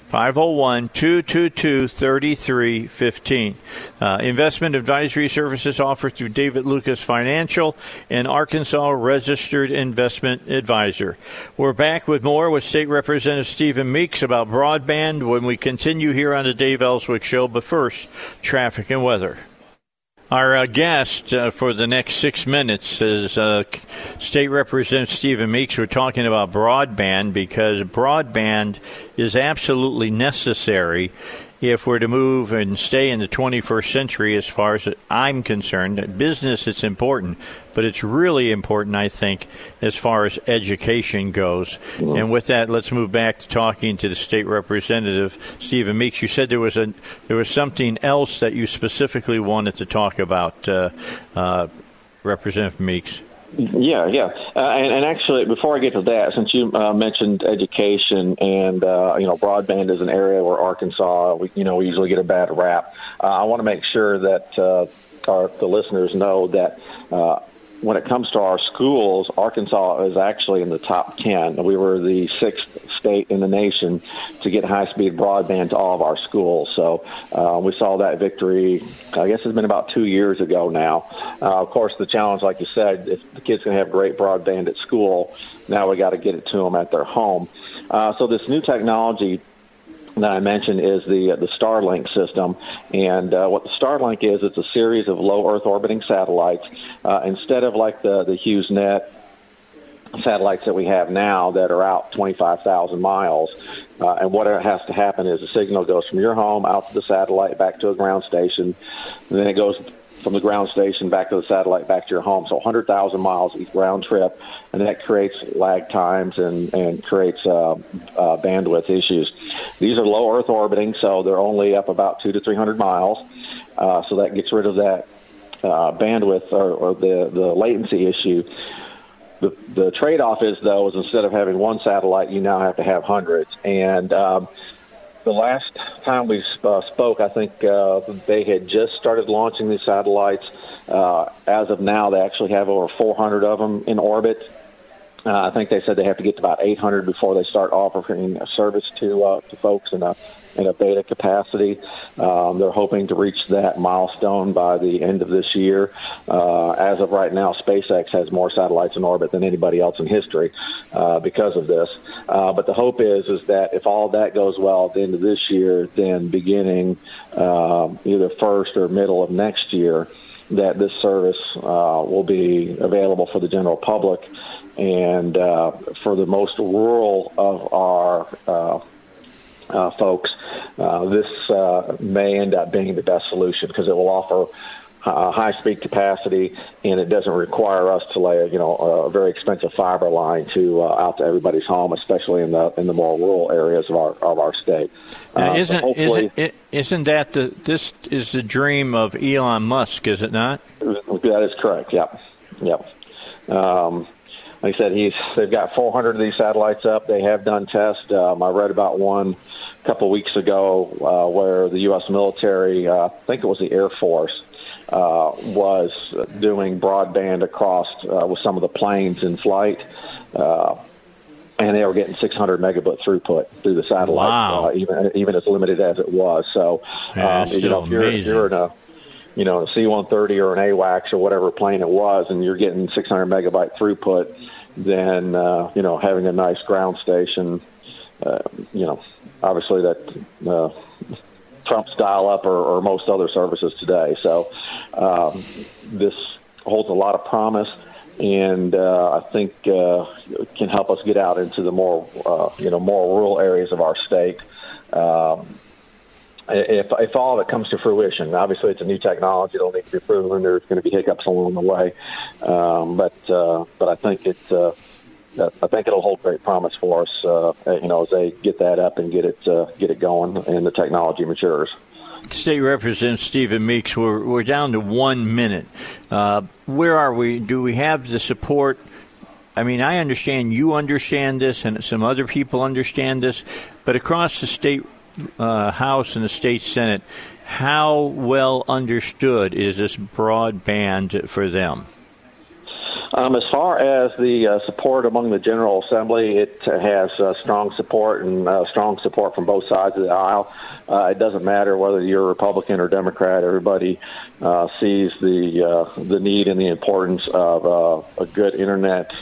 Speaker 1: 501 222 3315. Uh, investment advisory services offered through David Lucas Financial, an Arkansas registered investment advisor. We're back with more with State Representative Stephen Meeks about broadband when we continue here on the Dave Elswick Show. But first, traffic and weather. Our uh, guest uh, for the next six minutes is uh, State Representative Stephen Meeks. We're talking about broadband because broadband is absolutely necessary if we're to move and stay in the 21st century, as far as I'm concerned, business it's important, but it's really important, I think, as far as education goes. And with that, let's move back to talking to the state representative, Stephen Meeks. You said there was a there was something else that you specifically wanted to talk about, uh, uh, Representative Meeks.
Speaker 4: Yeah, yeah, uh, and, and, actually, before I get to that, since you uh, mentioned education and uh, you know broadband is an area where Arkansas, we, you know, we usually get a bad rap. Uh, I want to make sure that uh, our the listeners know that uh, when it comes to our schools, Arkansas is actually in the top 10. We were the sixth state in the nation to get high speed broadband to all of our schools. So uh, we saw that victory, I guess it's been about two years ago now. Uh, of course, the challenge, like you said, if the kids can have great broadband at school, now we got to get it to them at their home. Uh, so this new technology that I mentioned is the uh, the Starlink system, and uh, what the Starlink is, it's a series of low Earth orbiting satellites. Uh, instead of like the the HughesNet satellites that we have now that are out 25,000 miles, uh, and what has to happen is the signal goes from your home out to the satellite back to a ground station, and then it goes from the ground station back to the satellite back to your home. So 100,000 miles each round trip, and that creates lag times and and creates uh, uh, bandwidth issues. These are low Earth orbiting, so they're only up about two to 300 miles. Uh, so that gets rid of that uh, bandwidth or, or the the latency issue. The, the trade-off is though is instead of having one satellite, you now have to have hundreds. And um, the last time we uh, spoke, I think uh, they had just started launching these satellites. Uh, as of now, they actually have over 400 of them in orbit. Uh, I think they said they have to get to about 800 before they start offering a service to uh, to folks in a in a beta capacity. Um, they're hoping to reach that milestone by the end of this year. Uh, as of right now, SpaceX has more satellites in orbit than anybody else in history uh, because of this. Uh, but the hope is is that if all that goes well at the end of this year, then beginning uh, either first or middle of next year, that this service uh, will be available for the general public. And uh, for the most rural of our uh, uh, folks, uh, this uh, may end up being the best solution because it will offer uh, high speed capacity and it doesn't require us to lay you know a very expensive fiber line to uh, out to everybody's home especially in the in the more rural areas of our of our state.
Speaker 1: Uh, isn't so isn't isn't that the this is the dream of Elon Musk is it not?
Speaker 4: That is correct. Yep. Yep. Um, like I said, he's they've got 400 of these satellites up. They have done tests. Um, I read about one a couple of weeks ago uh, where the U.S. military, uh, I think it was the Air Force, uh, was doing broadband across uh, with some of the planes in flight. Uh, and they were getting 600 megabit throughput through the satellite,
Speaker 1: wow.
Speaker 4: uh, even even as limited as it was. So,
Speaker 1: um,
Speaker 4: you know, if you're, if you're in a you know, a C-130 or an AWACS or whatever plane it was, and you're getting 600 megabyte throughput, then uh, you know having a nice ground station, uh, you know, obviously that uh, trumps dial up or, or most other services today. So um, this holds a lot of promise. And uh, I think uh, can help us get out into the more, uh, you know, more rural areas of our state. Um, if, if all of it comes to fruition, obviously it's a new technology; it'll need to be proven. There's going to be hiccups along the way, um, but uh, but I think it uh, I think it'll hold great promise for us. Uh, you know, as they get that up and get it uh, get it going, and the technology matures.
Speaker 1: State Representative Stephen Meeks, we're we're down to one minute. Uh, where are we? Do we have the support? I mean, I understand you understand this, and some other people understand this, but across the state uh, House and the state Senate, how well understood is this broadband for them?
Speaker 4: Um, as far as the uh, support among the General Assembly, it has uh, strong support and uh, strong support from both sides of the aisle. Uh, it doesn't matter whether you're Republican or Democrat. Everybody uh, sees the uh, the need and the importance of a good internet,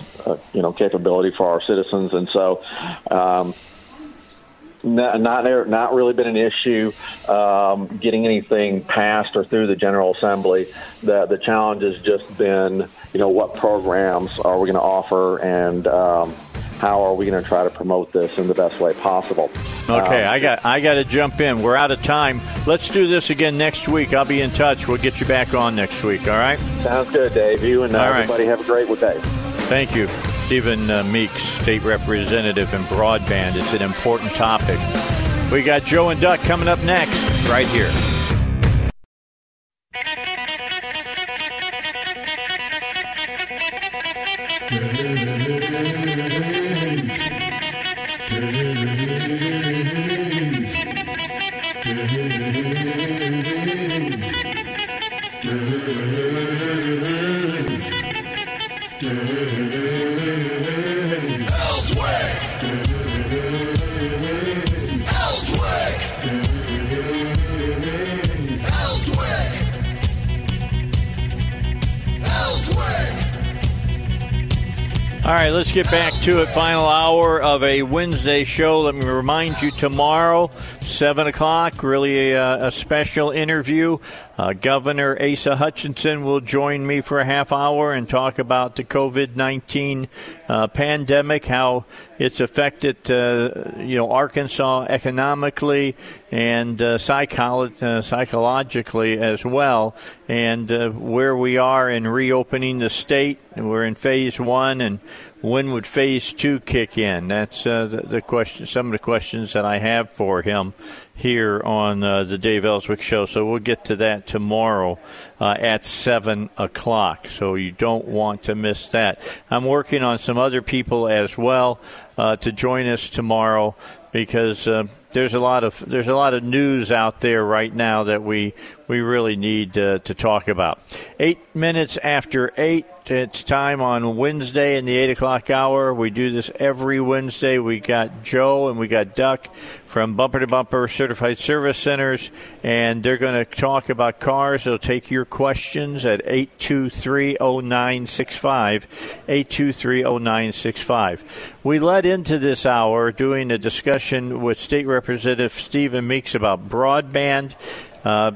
Speaker 4: you know, capability for our citizens, and so. Um, not not, not really been an issue um, getting anything passed or through the General Assembly. The the challenge has just been, you know, what programs are we going to offer and um, how are we going to try to promote this in the best way possible.
Speaker 1: Okay, um, I got I got to jump in. We're out of time. Let's do this again next week. I'll be in touch. We'll get you back on next week. All right.
Speaker 4: Sounds good, Dave. You and uh, everybody have a great day.
Speaker 1: Thank you. Stephen uh, Meeks, State Representative in Broadband. It's an important topic. We got Joe and Duck coming up next, right here. All right, let's get back to it. Final hour of a Wednesday show. Let me remind you tomorrow, 7 o'clock, really a, a special interview Uh, Governor Asa Hutchinson will join me for a half hour and talk about the COVID 19 uh, pandemic, how it's affected, uh, you know, Arkansas economically and uh, psycholo- uh, psychologically as well, and uh, where we are in reopening the state. We're in phase one, and when would phase two kick in? That's uh, the, the, question. Some of the questions that I have for him here on uh, the Dave Elswick Show. So we'll get to that tomorrow uh, at seven o'clock. So you don't want to miss that. I'm working on some other people as well uh, to join us tomorrow because uh, there's a lot of there's a lot of news out there right now that we we really need to talk about. Eight minutes after eight, it's time on Wednesday in the eight o'clock hour. We do this every Wednesday. We got Joe and we got Duck from Bumper to Bumper Certified Service Centers, and they're going to talk about cars. They'll take your questions at 823-0965, 823-0965. We led into this hour doing a discussion with State Representative Stephen Meeks about broadband. Uh,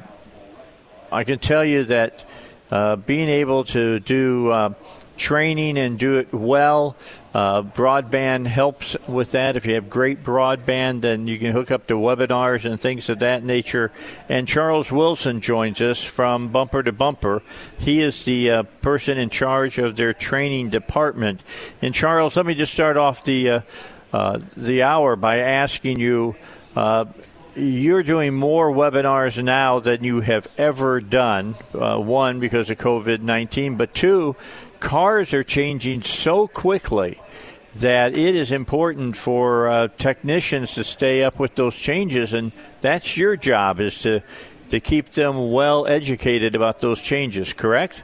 Speaker 1: I can tell you that uh, being able to do uh, training and do it well, uh, broadband helps with that. If you have great broadband, then you can hook up to webinars and things of that nature. And Charles Wilson joins us from Bumper to Bumper. He is the uh, person in charge of their training department. And Charles, let me just start off the uh, the hour by asking you you're doing more webinars now than you have ever done. Uh, one, because of COVID 19, but two, cars are changing so quickly that it is important for uh, technicians to stay up with those changes, and that's your job is to to keep them well educated about those changes. Correct?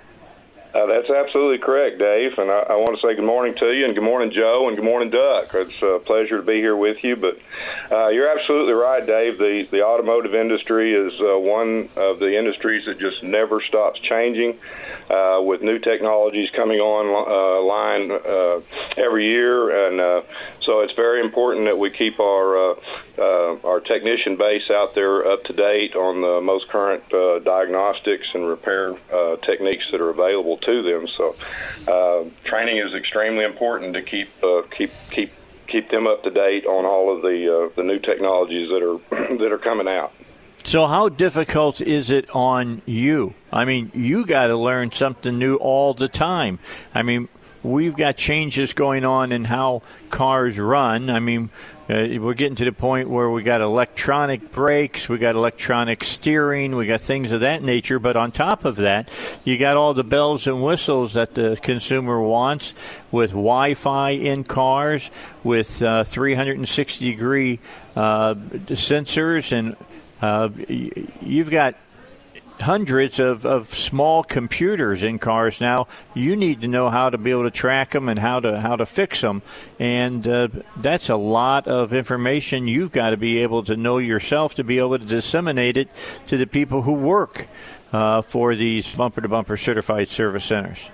Speaker 5: Uh, that's absolutely correct, Dave. And I, I want to say good morning to you, and good morning, Joe, and good morning, Duck. It's a pleasure to be here with you. But uh, you're absolutely right, Dave. The the automotive industry is uh, one of the industries that just never stops changing, uh, with new technologies coming online uh, uh, every year, and uh, so it's very important that we keep our uh, uh, our technician base out there up to date on the most current uh, diagnostics and repair uh, techniques that are available to them. So, uh, training is extremely important to keep uh, keep keep keep them up to date on all of the uh, the new technologies that are that are coming out.
Speaker 1: So, how difficult is it on you? I mean, you got to learn something new all the time. I mean, we've got changes going on in how cars run. I mean, uh, we're getting to the point where we got electronic brakes, we got electronic steering, we got things of that nature. But on top of that, you got all the bells and whistles that the consumer wants with Wi-Fi in cars, with uh, 360 degree uh, sensors, and uh, you've got hundreds of, of small computers in cars now. You need to know how to be able to track them and how to how to fix them, and uh, that's a lot of information you've got to be able to know yourself to be able to disseminate it to the people who work uh, for these bumper to bumper certified service centers.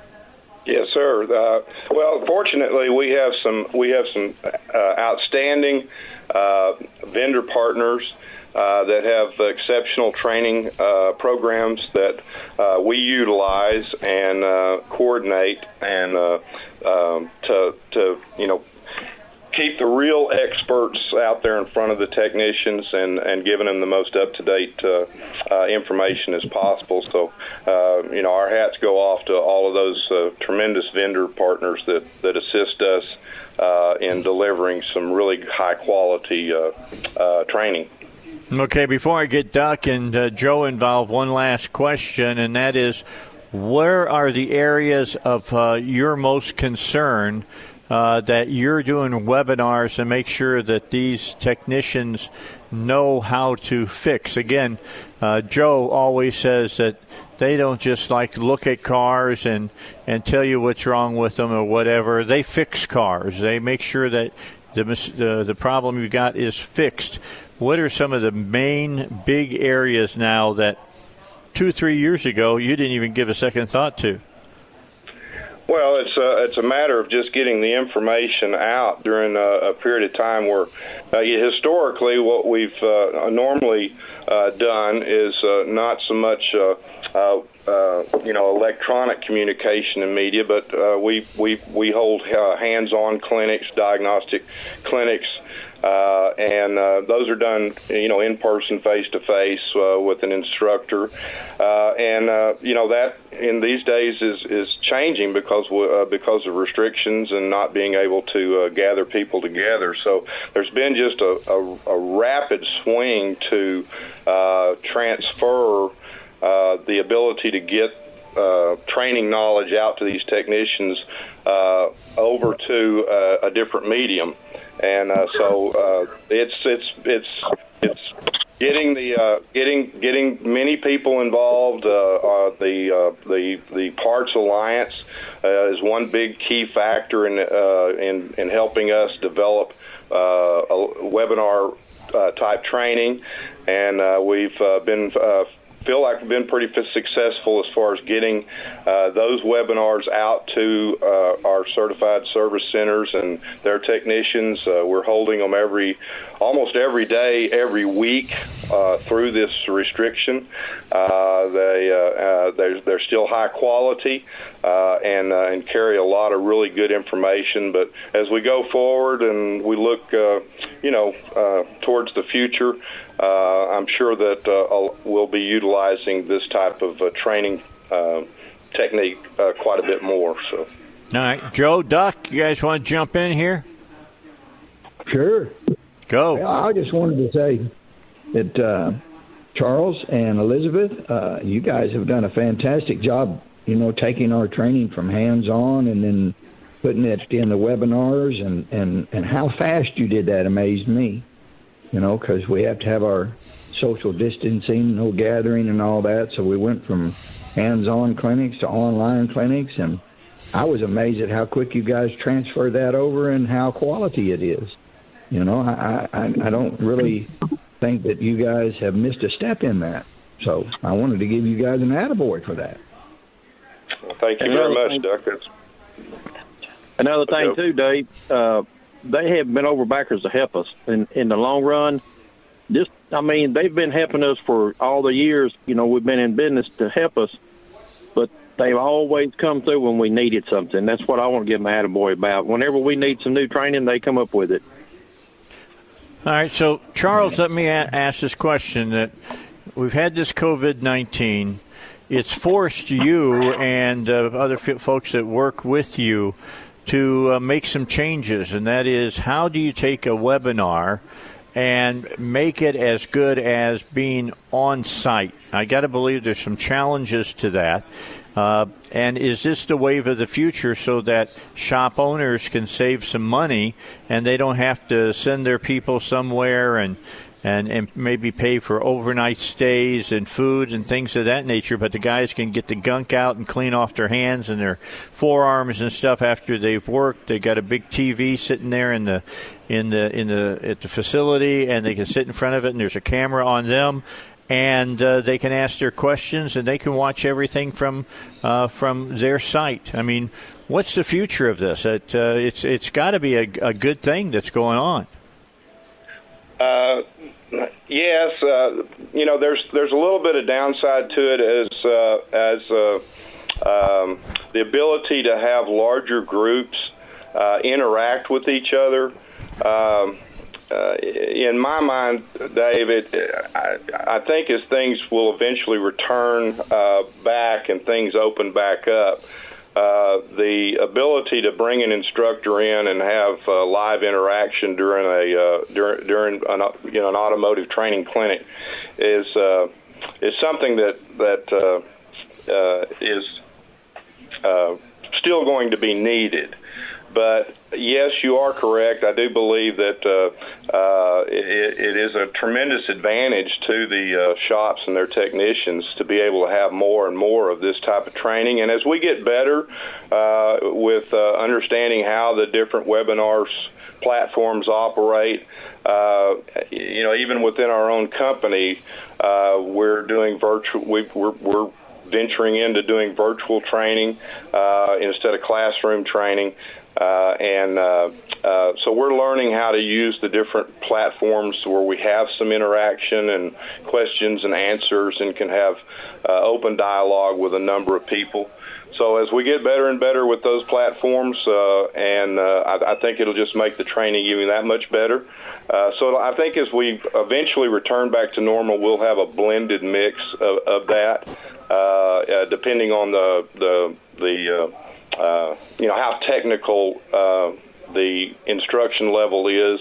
Speaker 5: Yes, sir. Uh, well, fortunately, we have some we have some uh, outstanding uh, vendor partners uh, that have exceptional training uh, programs that uh, we utilize and uh, coordinate and uh, um, to to you know keep the real experts out there in front of the technicians and, and giving them the most up to date uh, uh, information as possible. So, uh, you know, our hats go off to all of those tremendous vendor partners that, that assist us in delivering some really high quality training.
Speaker 1: Okay, before I get Duck and uh, Joe involved, one last question, and that is where are the areas of uh, your most concern uh, that you're doing webinars to make sure that these technicians know how to fix? Again, uh, Joe always says that they don't just like look at cars and, and tell you what's wrong with them or whatever. They fix cars. They make sure that the, the, the problem you got is fixed what are some of the main big areas now that two, three years ago you didn't even give a second thought to?
Speaker 5: Well, it's a, it's a matter of just getting the information out during a, a period of time where uh, historically what we've uh, normally uh, done is uh, not so much uh, uh, you know electronic communication and media, but we we we hold hands-on clinics, diagnostic clinics. Uh, and uh, those are done, you know, in person, face to face with an instructor. Uh, and uh, you know that in these days is is changing because uh, because of restrictions and not being able to uh, gather people together. So there's been just a, a, a rapid swing to uh, transfer uh, the ability to get uh, training knowledge out to these technicians uh, over to uh, a different medium, and uh, so uh, it's it's it's it's getting the uh, getting getting many people involved. Uh, uh, the uh, the the Parts Alliance uh, is one big key factor in uh, in in helping us develop uh, a webinar uh, type training, and uh, we've uh, been uh, feel like we've been pretty successful as far as getting uh, those webinars out to uh, our certified service centers and their technicians. Uh, we're holding them every, almost every day, every week uh, through this restriction. Uh, they uh, they're, they're still high quality and and carry a lot of really good information. But as we go forward and we look, you know, towards the future, I'm sure that uh, we'll be utilizing this type of uh, training uh, technique uh, quite a bit more. So.
Speaker 1: All right, Joe, Duck, you guys want to jump in here?
Speaker 6: Sure.
Speaker 1: Go.
Speaker 6: I just wanted to say that uh, Charles and Elizabeth, uh, you guys have done a fantastic job. You know, taking our training from hands on and then putting it in the webinars, and and and how fast you did that amazed me. You know, because we have to have our social distancing, no gathering, and all that. So we went from hands-on clinics to online clinics, and I was amazed at how quick you guys transferred that over and how quality it is. You know, I I, I don't really think that you guys have missed a step in that. So I wanted to give you guys an attaboy for that.
Speaker 5: Well, thank you very much, Duck.
Speaker 7: Another thing too, Dave. Uh, they have been over backers to help us in in the long run. Just, I mean, they've been helping us for all the years. You know, we've been in business to help us, but they've always come through when we needed something. That's what I want to give a attaboy about. Whenever we need some new training, they come up with it.
Speaker 1: All right, so Charles, let me a- ask this question: that we've had this COVID nineteen, it's forced you and uh, other f- folks that work with you to uh, make some changes, and that is, how do you take a webinar and make it as good as being on site? I got to believe there's some challenges to that. Uh, and is this the wave of the future so that shop owners can save some money and they don't have to send their people somewhere and and, and maybe pay for overnight stays and food and things of that nature, but the guys can get the gunk out and clean off their hands and their forearms and stuff after they've worked. They got a big TV sitting there in the in the in the at the facility, and they can sit in front of it, and there's a camera on them, and uh, they can ask their questions, and they can watch everything from uh, from their site. I mean, what's the future of this? It, uh, it's it's got to be a, a good thing that's going on.
Speaker 5: Uh, yes, uh, you know, there's there's a little bit of downside to it as uh, as uh, um, the ability to have larger groups uh, interact with each other. Um, uh, in my mind, David, I, I think as things will eventually return uh, back and things open back up, uh, the ability to bring an instructor in and have uh, live interaction during a uh, during during an, you know an automotive training clinic is uh, is something that that uh, uh, is uh, still going to be needed. But yes, you are correct. I do believe that uh, uh, it, it is a tremendous advantage to the uh, shops and their technicians to be able to have more and more of this type of training. And as we get better uh, with uh, understanding how the different webinars platforms operate, uh, you know, even within our own company, we're doing virtual. We, we're, we're venturing into doing virtual training instead of classroom training. Uh, and uh, uh, so we're learning how to use the different platforms where we have some interaction and questions and answers and can have uh, open dialogue with a number of people. So as we get better and better with those platforms, uh, and uh, I, I think it'll just make the training even that much better. So I think as we eventually return back to normal, we'll have a blended mix of, of that, depending on the the the uh, you know how technical uh, the instruction level is,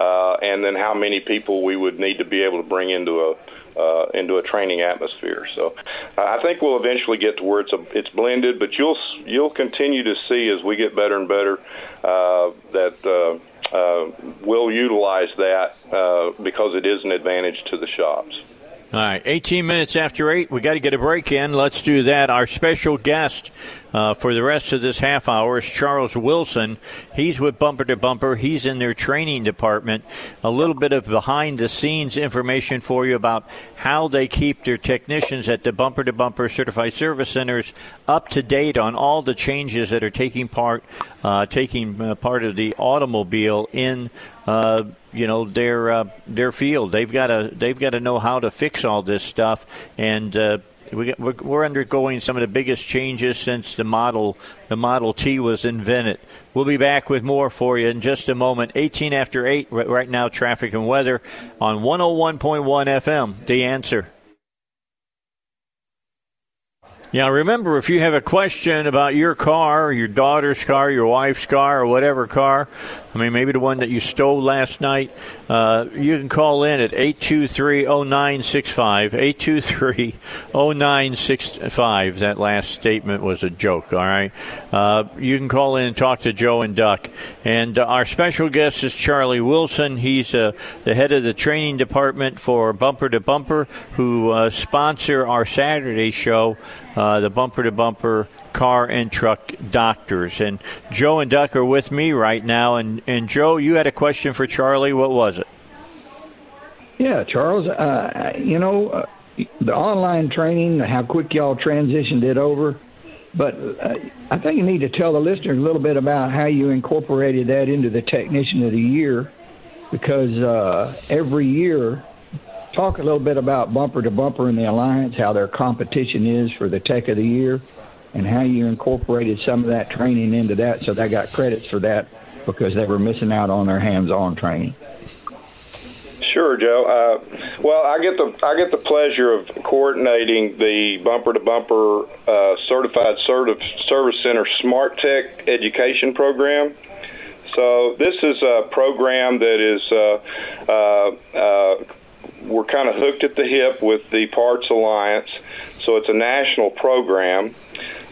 Speaker 5: uh, and then how many people we would need to be able to bring into a uh, into a training atmosphere. So uh, I think we'll eventually get to where it's a, it's blended, but you'll you'll continue to see as we get better and better uh, that. Uh, uh, we'll utilize that because it is an advantage to the shops.
Speaker 1: All right, 18 minutes after 8. We got to get a break in. Let's do that. Our special guest uh, for the rest of this half hour is Charles Wilson. He's with Bumper to Bumper. He's in their training department. A little bit of behind the scenes information for you about how they keep their technicians at the Bumper to Bumper Certified Service Centers up to date on all the changes that are taking part, uh, taking uh, part of the automobile in uh, you know their uh, their field. They've got to they've got to know how to fix all this stuff, and uh, we, we're, we're undergoing some of the biggest changes since the model the Model T was invented. We'll be back with more for you in just a moment. 18 after 8 right now, traffic and weather on 101.1 FM. The answer. Now, remember, if you have a question about your car, your daughter's car, your wife's car, or whatever car, I mean, maybe the one that you stole last night, uh, you can call in at 823-0965, 823-0965. That last statement was a joke, all right? Uh, you can call in and talk to Joe and Duck. And uh, our special guest is Charlie Wilson. He's uh, the head of the training department for Bumper to Bumper, who uh, sponsor our Saturday show uh, the bumper to bumper car and truck doctors. And Joe and Duck are with me right now. And, and Joe, you had a question for Charlie. What was it?
Speaker 6: Yeah, Charles, uh, you know, uh, the online training, how quick y'all transitioned it over. But uh, I think you need to tell the listeners a little bit about how you incorporated that into the Technician of the Year, because uh, every year talk a little bit about Bumper to Bumper in the Alliance, how their competition is for the Tech of the Year, and how you incorporated some of that training into that so they got credits for that because they were missing out on their hands-on training.
Speaker 5: Sure, Joe. Uh, well, I get the I get the pleasure of coordinating the Bumper to Bumper uh, Certified Certif- Service Center Smart Tech Education Program. So this is a program that is uh, uh, uh we're kind of hooked at the hip with the Parts Alliance, so it's a national program.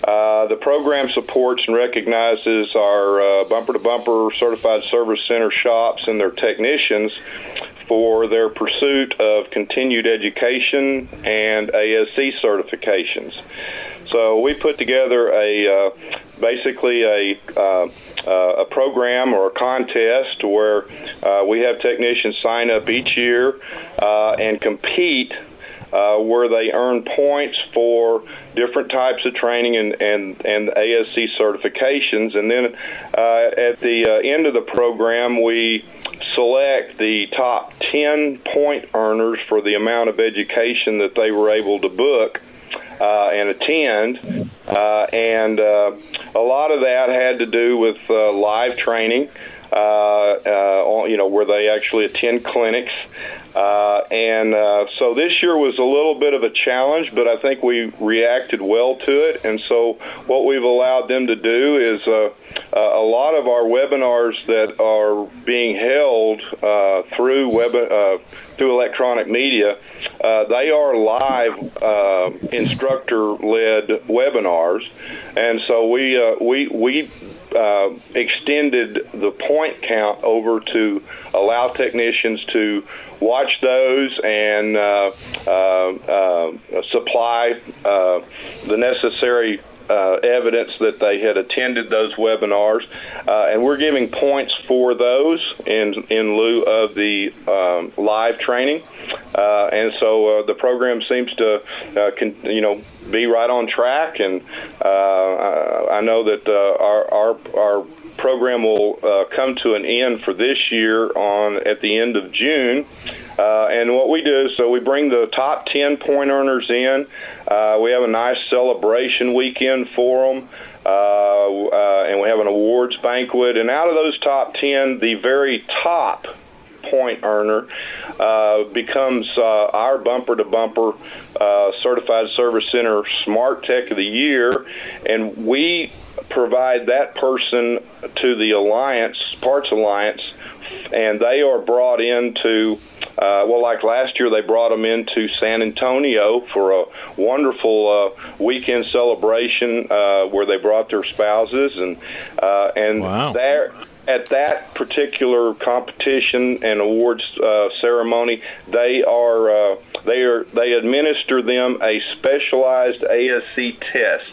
Speaker 5: Uh, the program supports and recognizes our bumper to bumper certified service center shops and their technicians for their pursuit of continued education and ASE certifications. So we put together a uh, basically a uh, uh, a program or a contest where uh, we have technicians sign up each year uh, and compete uh, where they earn points for different types of training and, and, and ASE certifications. And then at the end of the program, we select the top 10 point earners for the amount of education that they were able to book uh, and attend. Uh, and uh, a lot of that had to do with uh, live training. Uh, uh, you know, where they actually attend clinics. Uh, and uh, so this year was a little bit of a challenge, but I think we reacted well to it. And so what we've allowed them to do is uh, uh, a lot of our webinars that are being held uh, through web uh, through electronic media, uh, they are live uh, instructor-led webinars, and so we uh, we we uh, extended the point count over to allow technicians to watch those and uh, uh, uh supply uh, the necessary uh, evidence that they had attended those webinars, uh, and we're giving points for those in in lieu of the um, live training. Uh, and so uh, the program seems to, con- you know, be right on track. And uh, I know that our our our program will uh, come to an end for this year on at the end of June. Uh, and what we do is so we bring the top 10 point earners in. Uh, we have a nice celebration weekend for them. Uh, uh, and we have an awards banquet. And out of those top 10, the very top point earner uh, becomes uh, our bumper to bumper uh, certified service center smart tech of the year and we provide that person to the alliance parts alliance and they are brought into uh, well, like last year, they brought them into San Antonio for a wonderful uh, weekend celebration uh, where they brought their spouses and uh, and
Speaker 1: Wow.
Speaker 5: there at that particular competition and awards uh, ceremony, they are uh, they are they administer them a specialized ASE test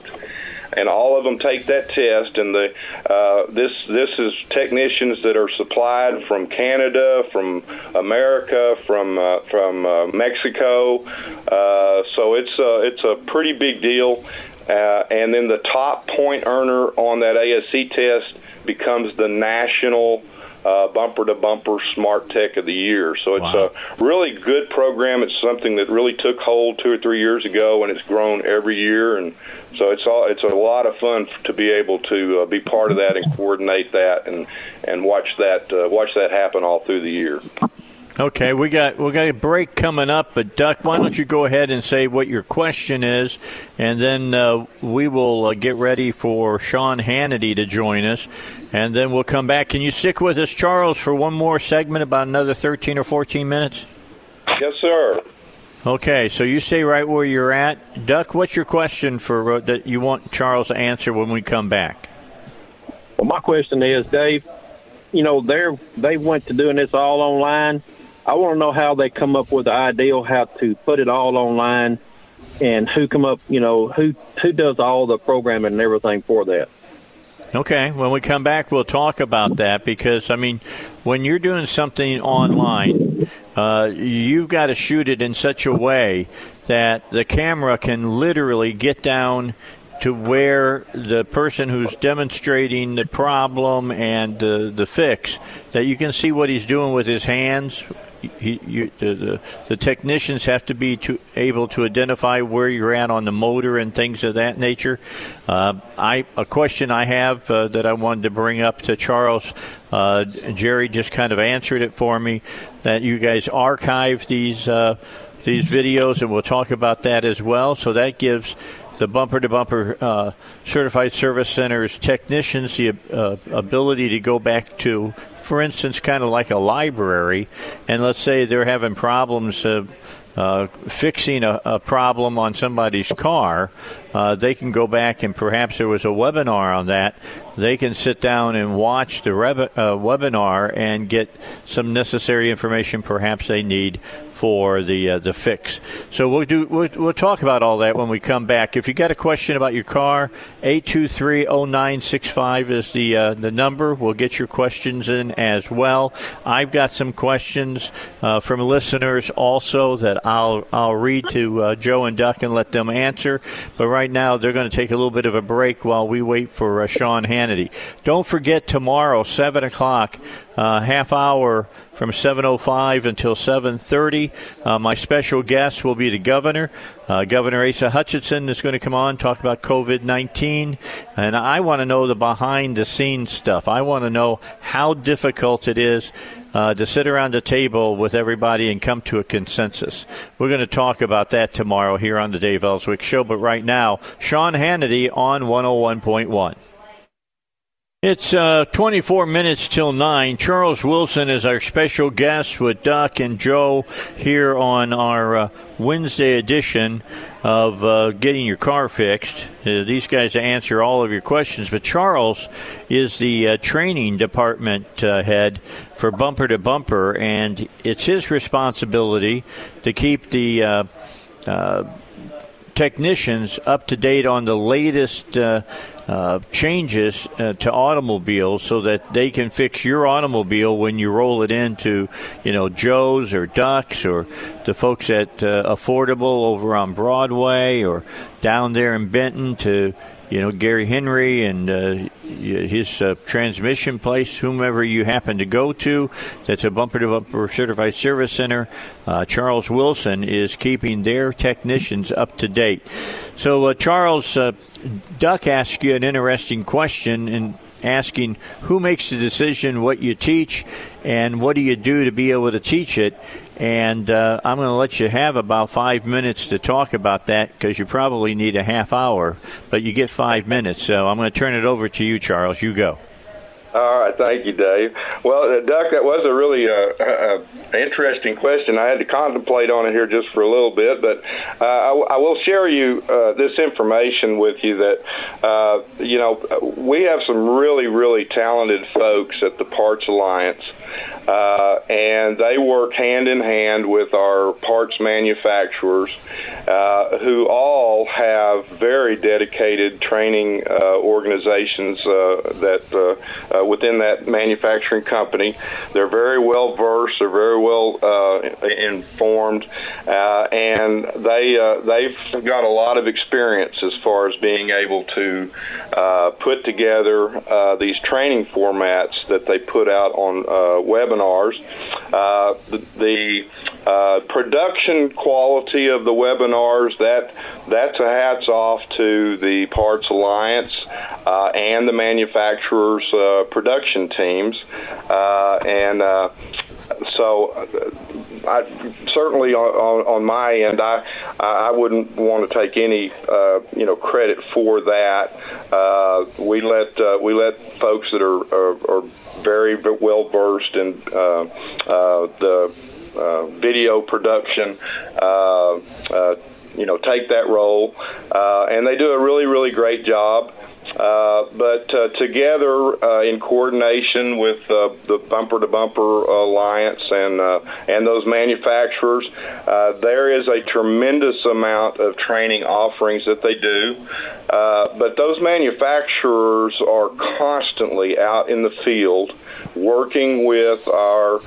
Speaker 5: and all of them take that test. And the uh, this this is technicians that are supplied from Canada, from America, from uh, from uh, Mexico. Uh, so it's uh, it's a pretty big deal. Uh, and then the top point earner on that ASE test becomes the national uh, bumper to bumper smart tech of the year. So it's
Speaker 1: Wow.
Speaker 5: a really good program. It's something that really took hold two or three years ago, and it's grown every year. And so it's all it's a lot of fun to be able to uh, be part of that and coordinate that and and watch that uh, watch that happen all through the year.
Speaker 1: Okay, we got we got a break coming up, but Duck, why don't you go ahead and say what your question is, and then uh, we will uh, get ready for Sean Hannity to join us, and then we'll come back. Can you stick with us, Charles, for one more segment, about another thirteen or fourteen minutes?
Speaker 5: Yes, sir.
Speaker 1: Okay, so you stay right where you're at, Duck. What's your question for uh, that you want Charles to answer when we come back?
Speaker 7: Well, my question is, Dave. You know, they're they went to doing this all online. I want to know how they come up with the ideal how to put it all online, and who come up. You know, who who does all the programming and everything for that.
Speaker 1: Okay, when we come back, we'll talk about that because, I mean, when you're doing something online, uh, you've got to shoot it in such a way that the camera can literally get down to where the person who's demonstrating the problem and uh, the fix, that you can see what he's doing with his hands. He, you, the, the, the technicians have to be to, able to identify where you're at on the motor and things of that nature. Uh, I a question I have uh, that I wanted to bring up to Charles. Uh, Jerry just kind of answered it for me. That you guys archive these uh, these videos, and we'll talk about that as well. So that gives the bumper to bumper uh, certified service centers technicians the uh, ability to go back to, for instance, kind of like a library, and let's say they're having problems. Uh, uh, fixing a, a problem on somebody's car, uh, they can go back and perhaps there was a webinar on that. They can sit down and watch the reb- uh, webinar and get some necessary information perhaps they need for the uh, the fix. So we'll do we'll, we'll talk about all that when we come back. If you got a question about your car, 823-0965 is the uh, the number. We'll get your questions in as well. I've got some questions uh, from listeners also that I'll I'll read to uh, Joe and Duck and let them answer. But right now they're going to take a little bit of a break while we wait for uh, Sean Hannity. Don't forget tomorrow, seven o'clock, uh, half hour from 7:05 until 7:30. Uh, my special guest will be the governor. Uh, governor Asa Hutchinson is going to come on talk about COVID-19, and I want to know the behind-the-scenes stuff. I want to know how difficult it is. Uh, to sit around a table with everybody and come to a consensus. We're going to talk about that tomorrow here on the Dave Elswick Show. But right now, Sean Hannity on 101.1. It's uh, 24 minutes till 9. Charles Wilson is our special guest with Duck and Joe here on our uh, Wednesday edition of uh, Getting Your Car Fixed. Uh, these guys answer all of your questions, but Charles is the uh, training department uh, head for Bumper to Bumper, and it's his responsibility to keep the technicians up to date on the latest uh, changes uh, to automobiles so that they can fix your automobile when you roll it into, you know, Joe's or Duck's or the folks at uh, Affordable over on Broadway or down there in Benton to you know Gary Henry and uh, his uh, transmission place, whomever you happen to go to, that's a bumper to bumper certified service center. Uh, Charles Wilson is keeping their technicians up to date. So uh, Charles uh, Duck asked you an interesting question in asking who makes the decision what you teach and what do you do to be able to teach it and uh, I'm going to let you have about five minutes to talk about that because you probably need a half hour, but you get five minutes. So I'm going to turn it over to you, Charles. You go.
Speaker 5: All right, thank you, Dave. Well, uh, Duck, that was a really uh, uh, interesting question. I had to contemplate on it here just for a little bit, but uh, I, I will share you uh, this information with you that uh, you know we have some really, really talented folks at the Parts Alliance uh, and they work hand in hand with our parts manufacturers, uh, who all have very dedicated training uh, organizations uh, that uh, uh, within that manufacturing company. They're very well versed. They're very well informed, and they they've got a lot of experience as far as being able to put together these training formats that they put out on webinars. Uh, the, the uh, production quality of the webinars that that's a hats off to the Parts Alliance uh, and the manufacturers' uh, production teams, uh, and uh, so uh, I, certainly on, on my end, I I wouldn't want to take any uh, you know credit for that. Uh, we let uh, we let folks that are are, are very well versed in uh, uh, the uh, video production. Uh, uh, you know, take that role, uh, and they do a really, really great job. Uh, but uh, together, uh, in coordination with uh, the Bumper to Bumper Alliance and uh, and those manufacturers, uh, there is a tremendous amount of training offerings that they do. but those manufacturers are constantly out in the field working with our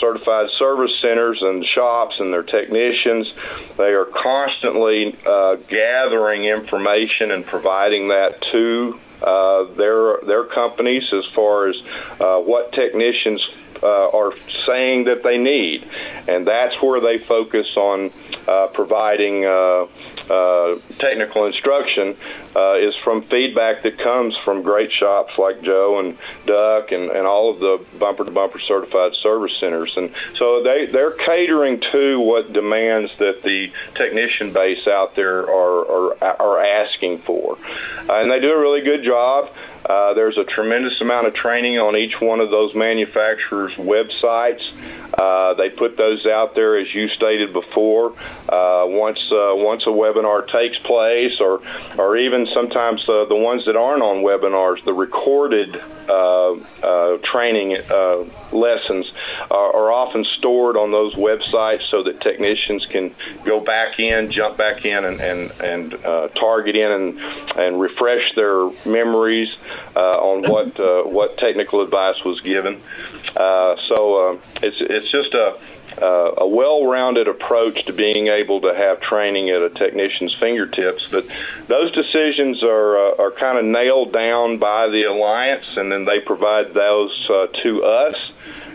Speaker 5: certified service centers and shops and their technicians. They are constantly gathering information and providing that to uh, their their companies as far as uh, what technicians uh, are saying that they need, and that's where they focus on uh, providing uh, uh, technical instruction uh, is from feedback that comes from great shops like Joe and Duck and, and all of the bumper to bumper certified service centers. And so they, they're catering to what demands that the technician base out there are, are, are asking for. And they do a really good job. Uh, there's a tremendous amount of training on each one of those manufacturers' websites. Uh, they put those out there, as you stated before. Uh, once uh, once a webinar takes place, or or even sometimes uh, the ones that aren't on webinars, the recorded uh, uh, training uh, lessons are, are often stored on those websites so that technicians can go back in, jump back in, and and, and uh, target in and and refresh their memories on what uh, what technical advice was given. Uh, so uh, it's it's just a uh, a well-rounded approach to being able to have training at a technician's fingertips. But those decisions are uh, are kind of nailed down by the alliance, and then they provide those uh, to us.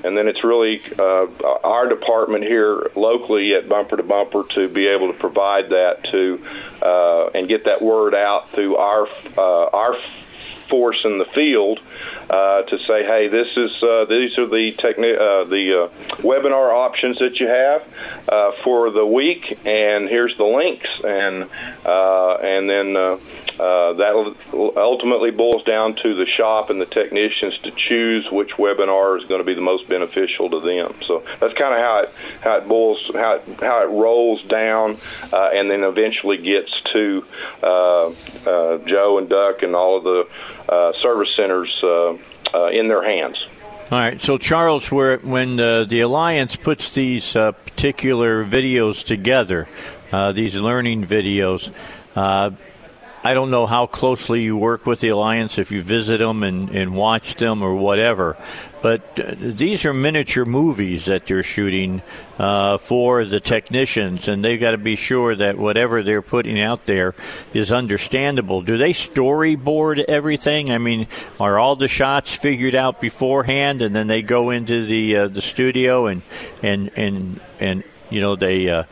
Speaker 5: And then it's really uh, our department here locally at Bumper to Bumper to be able to provide that to uh, and get that word out through our uh, our force in the field uh, to say, hey, this is uh, these are the techni- uh, the uh, webinar options that you have uh, for the week, and here's the links, and uh, and then that ultimately boils down to the shop and the technicians to choose which webinar is going to be the most beneficial to them. So that's kind of how it how it boils how it, how it rolls down, and then eventually gets to Joe and Duck and all of the service centers uh, uh, in their hands.
Speaker 1: All right. So, Charles, where, when uh, the Alliance puts these uh, particular videos together, uh, these learning videos. I don't know how closely you work with the Alliance, if you visit them and, and watch them or whatever, but uh, these are miniature movies that they're shooting uh, for the technicians, and they've got to be sure that whatever they're putting out there is understandable. Do they storyboard everything? I mean, are all the shots figured out beforehand, and then they go into the uh, the studio and and and and you know they. Uh,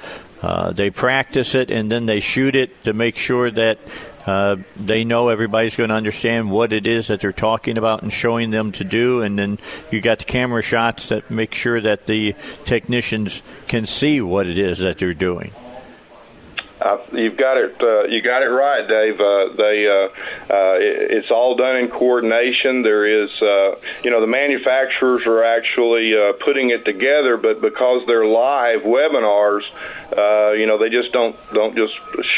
Speaker 1: uh, they practice it and then they shoot it to make sure that uh, they know everybody's going to understand what it is that they're talking about and showing them to do. And then you got the camera shots that make sure that the technicians can see what it is that they're doing.
Speaker 5: Uh, you've got it. Uh, you got it right, Dave. Uh, they. Uh, uh, it, it's all done in coordination. There is, uh, you know, the manufacturers are actually uh, putting it together, but because they're live webinars, uh, you know, they just don't don't just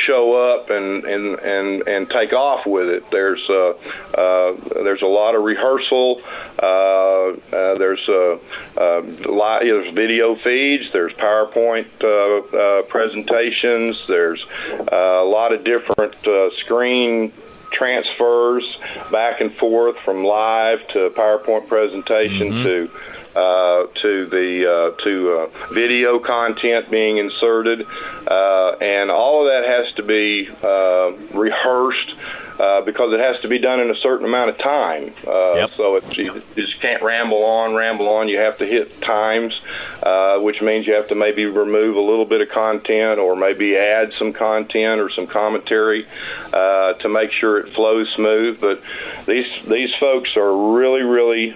Speaker 5: show up and and and and take off with it. There's uh, uh, there's a lot of rehearsal. Uh, uh, there's uh, uh, live, there's video feeds. There's PowerPoint uh, uh, presentations. There's uh, a lot of different uh, screen transfers back and forth from live to PowerPoint presentation
Speaker 1: Mhm.
Speaker 5: to uh, to the uh, to uh, video content being inserted, uh, and all of that has to be uh, rehearsed. Uh, because it has to be done in a certain amount of time, uh, so it, you just can't ramble on, ramble on. You have to hit times, uh, which means you have to maybe remove a little bit of content, or maybe add some content or some commentary uh, to make sure it flows smooth. But these these folks are really, really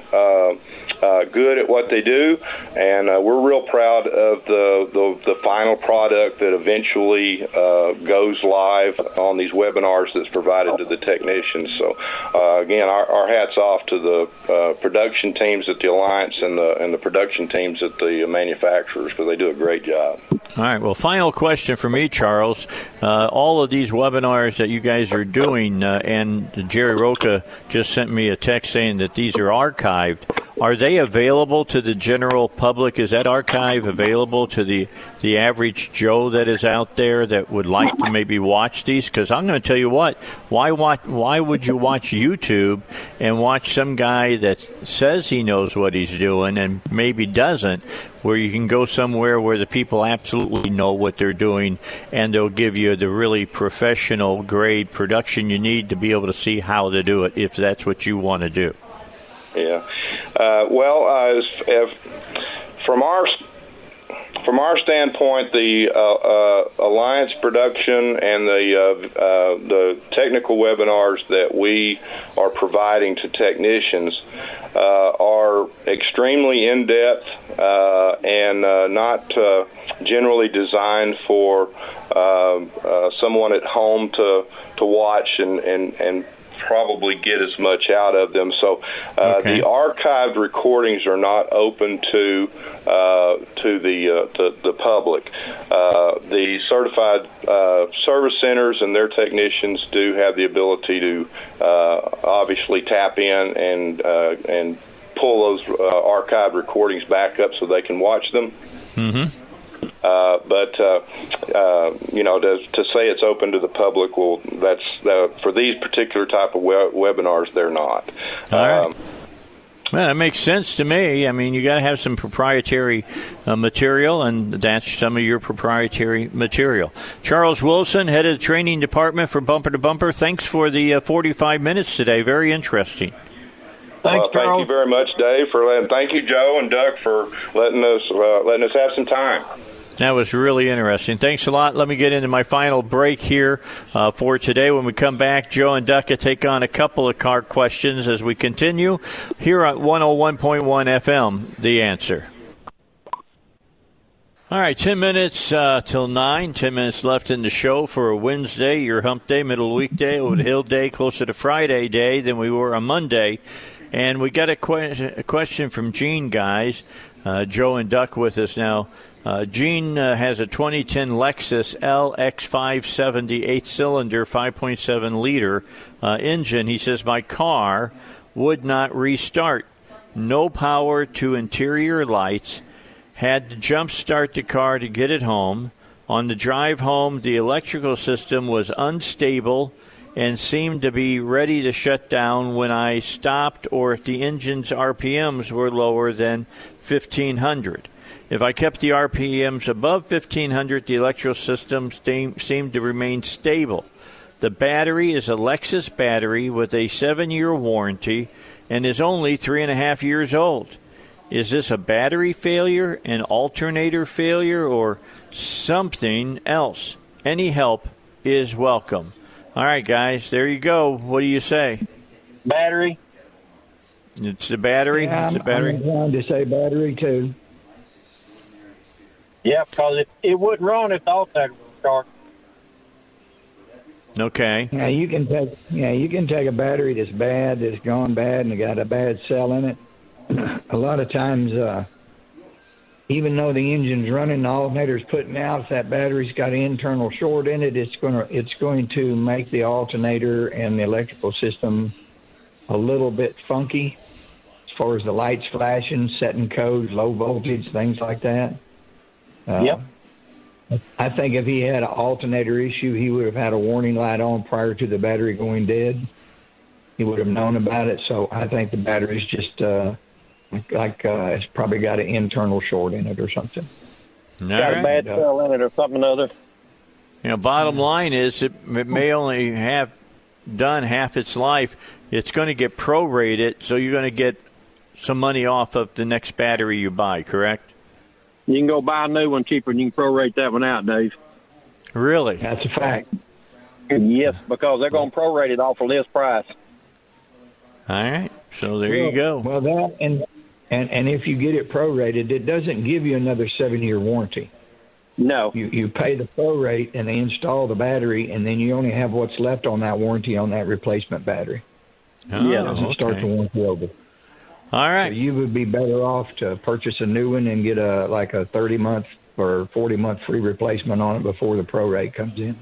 Speaker 5: uh, good at what they do, and uh, we're real proud of the, the, the final product that eventually uh, goes live on these webinars that's provided to the technicians. So, uh, again, our, our hats off to the uh, production teams at the Alliance and the and the production teams at the manufacturers because they do a great job.
Speaker 1: All right. Well, final question for me, Charles. Uh, all of these webinars that you guys are doing, and Jerry Roca just sent me a text saying that these are archived. Are they available to the general public? Is that archive available to the the average Joe that is out there that would like to maybe watch these? Because I'm going to tell you what. Why watch? Why would you watch YouTube and watch some guy that says he knows what he's doing and maybe doesn't? Where you can go somewhere where the people absolutely know what they're doing and they'll give you the really professional grade production you need to be able to see how to do it if that's what you want to do.
Speaker 5: Yeah. Uh, well, uh, if, from our from our standpoint, the uh, uh, alliance production and the uh, uh, the technical webinars that we are providing to technicians uh, are extremely in depth uh, and not generally designed for someone at home to to watch and and and probably get as much out of them. So uh,
Speaker 1: Okay.
Speaker 5: the archived recordings are not open to uh, to the uh, to the public. Uh, the certified uh, service centers and their technicians do have the ability to uh, obviously tap in and uh, and pull those uh, archived recordings back up so they can watch them.
Speaker 1: Mm-hmm.
Speaker 5: Uh, but uh, uh, you know, to, to say it's open to the public, well, that's uh, for these particular type of we- webinars, they're not.
Speaker 1: All right.
Speaker 5: Um,
Speaker 1: Well, that makes sense to me. I mean, you got to have some proprietary uh, material, and that's some of your proprietary material. Charles Wilson, head of the training department for Bumper to Bumper. Thanks for the uh, 45 minutes today. Very interesting.
Speaker 5: Thanks, well, thank you very much, Dave, for letting. Thank you, Joe and Doug, for letting us uh, letting us have some time.
Speaker 1: That was really interesting. Thanks a lot. Let me get into my final break here uh, for today. When we come back, Joe and Ducka take on a couple of car questions as we continue here at 101.1 FM. The answer. All right, 10 minutes uh, till 9. 10 minutes left in the show for a Wednesday, your hump day, middle weekday, over the hill day, closer to Friday day than we were on Monday. And we got a, que- a question from Gene, guys. Uh, Joe and Duck with us now. Uh, Gene uh, has a 2010 Lexus LX570 eight cylinder, 5.7 liter uh, engine. He says, My car would not restart. No power to interior lights. Had to jump start the car to get it home. On the drive home, the electrical system was unstable and seemed to be ready to shut down when I stopped or if the engine's RPMs were lower than 1500. If I kept the RPMs above 1500, the electrical system seemed to remain stable. The battery is a Lexus battery with a seven year warranty and is only three and a half years old. Is this a battery failure, an alternator failure, or something else? Any help is welcome. All right, guys, there you go. What do you say?
Speaker 7: Battery.
Speaker 1: It's the battery.
Speaker 6: Yeah,
Speaker 1: it's
Speaker 6: I'm,
Speaker 1: a battery.
Speaker 6: I'm inclined to say battery too.
Speaker 7: Yeah, because it, it wouldn't run if the alternator was short.
Speaker 1: Okay.
Speaker 6: Yeah, you can take yeah you can take a battery that's bad that's gone bad and got a bad cell in it. a lot of times, uh, even though the engine's running, the alternator's putting out, if that battery's got an internal short in it, it's going to it's going to make the alternator and the electrical system a little bit funky as far as the lights flashing, setting codes, low voltage, things like that. Uh,
Speaker 7: Yep.
Speaker 6: I think if he had an alternator issue, he would have had a warning light on prior to the battery going dead. He would have known about it. So I think the battery's just uh, like uh, it's probably got an internal short in it or something.
Speaker 1: All
Speaker 7: Got a bad cell in it or something or other.
Speaker 1: You know, bottom line is it, it may only have done half its life. It's going to get prorated, so you're going to get some money off of the next battery you buy. Correct?
Speaker 7: You can go buy a new one cheaper and you can prorate that one out, Dave.
Speaker 1: Really?
Speaker 6: That's a fact.
Speaker 7: Yes, because they're going to prorate it off of list price.
Speaker 1: All right. So there you go.
Speaker 6: Well, that and and and if you get it prorated, it doesn't give you another seven year warranty.
Speaker 7: No.
Speaker 6: You you pay the prorate and they install the battery, and then you only have what's left on that warranty on that replacement battery.
Speaker 1: Oh,
Speaker 6: it doesn't start the warranty over.
Speaker 1: All right.
Speaker 6: So you would be better off to purchase a new one and get a like a thirty month or forty month free replacement on it before the prorate comes in.